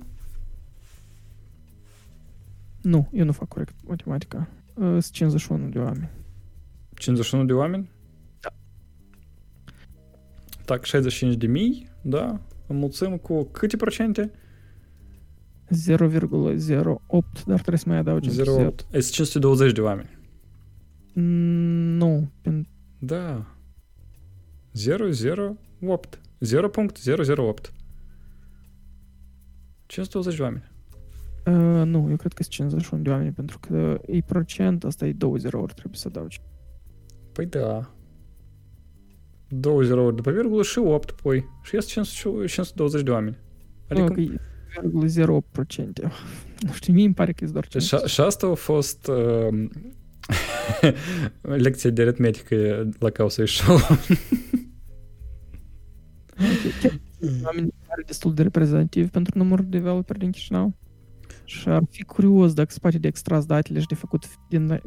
Nu, eu nu fac corect matematica. Sunt 51 de oameni. 51 de oameni? Da. Так, 65 de mii, da? Înmulțim cu câte procente? 0,08, dar trebuie să mai adaugi 0,8. Este 520 de oameni. Nu. Da. 008. 0.008. 520 de oameni. Uh, nu, eu cred că sunt 51 de oameni, pentru că e procent, asta e 20 ori trebuie să adaugi. Păi da. 20 ori după virgulă și 8 pui. Și este 520 de oameni. Adică... Nu, 0,8%. Nu știu, mie îmi pare că e doar 5. Și, și asta a fost uh, lecție de aritmetică la Causei Show. oameni care destul de reprezentativ pentru numărul de developeri din Chișinău. Și ar fi curios dacă se poate de extras datele și de făcut din,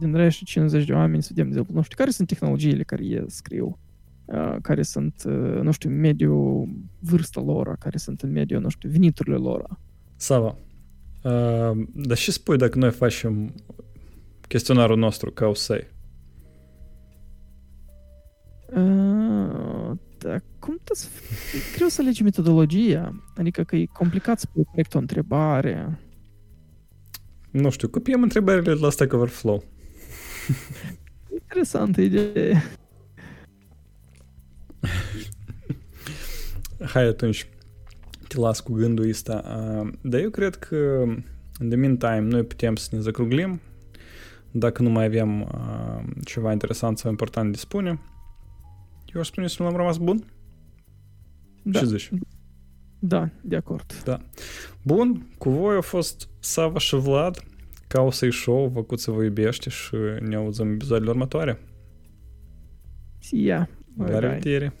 din rești 50 de oameni, să vedem, de exemplu, nu știu, care sunt tehnologiile care e scriu, uh, care sunt, uh, nu știu, în mediul vârsta lor, care sunt în mediul, nu știu, veniturile lor. Sava, uh, dar și spui dacă noi facem chestionarul nostru ca o să Uh, da, cum să... E greu să alegi metodologia. Adică că e complicat să pui corect o întrebare. Nu știu, copiem întrebările la Stack Overflow. Interesantă idee. Hai atunci, te las cu gândul ăsta. Dar eu cred că, în the meantime, noi putem să ne zacruglim. Dacă nu mai avem ceva interesant sau important de spune. Eu aș spune să nu am rămas bun. Da. Ce zici? Da, de acord. Da. Bun, cu voi a fost Sava și Vlad, ca o să-i show, vă să vă iubește și ne auzăm episoadele următoare. See ya. Valeu, Valeu inteiro.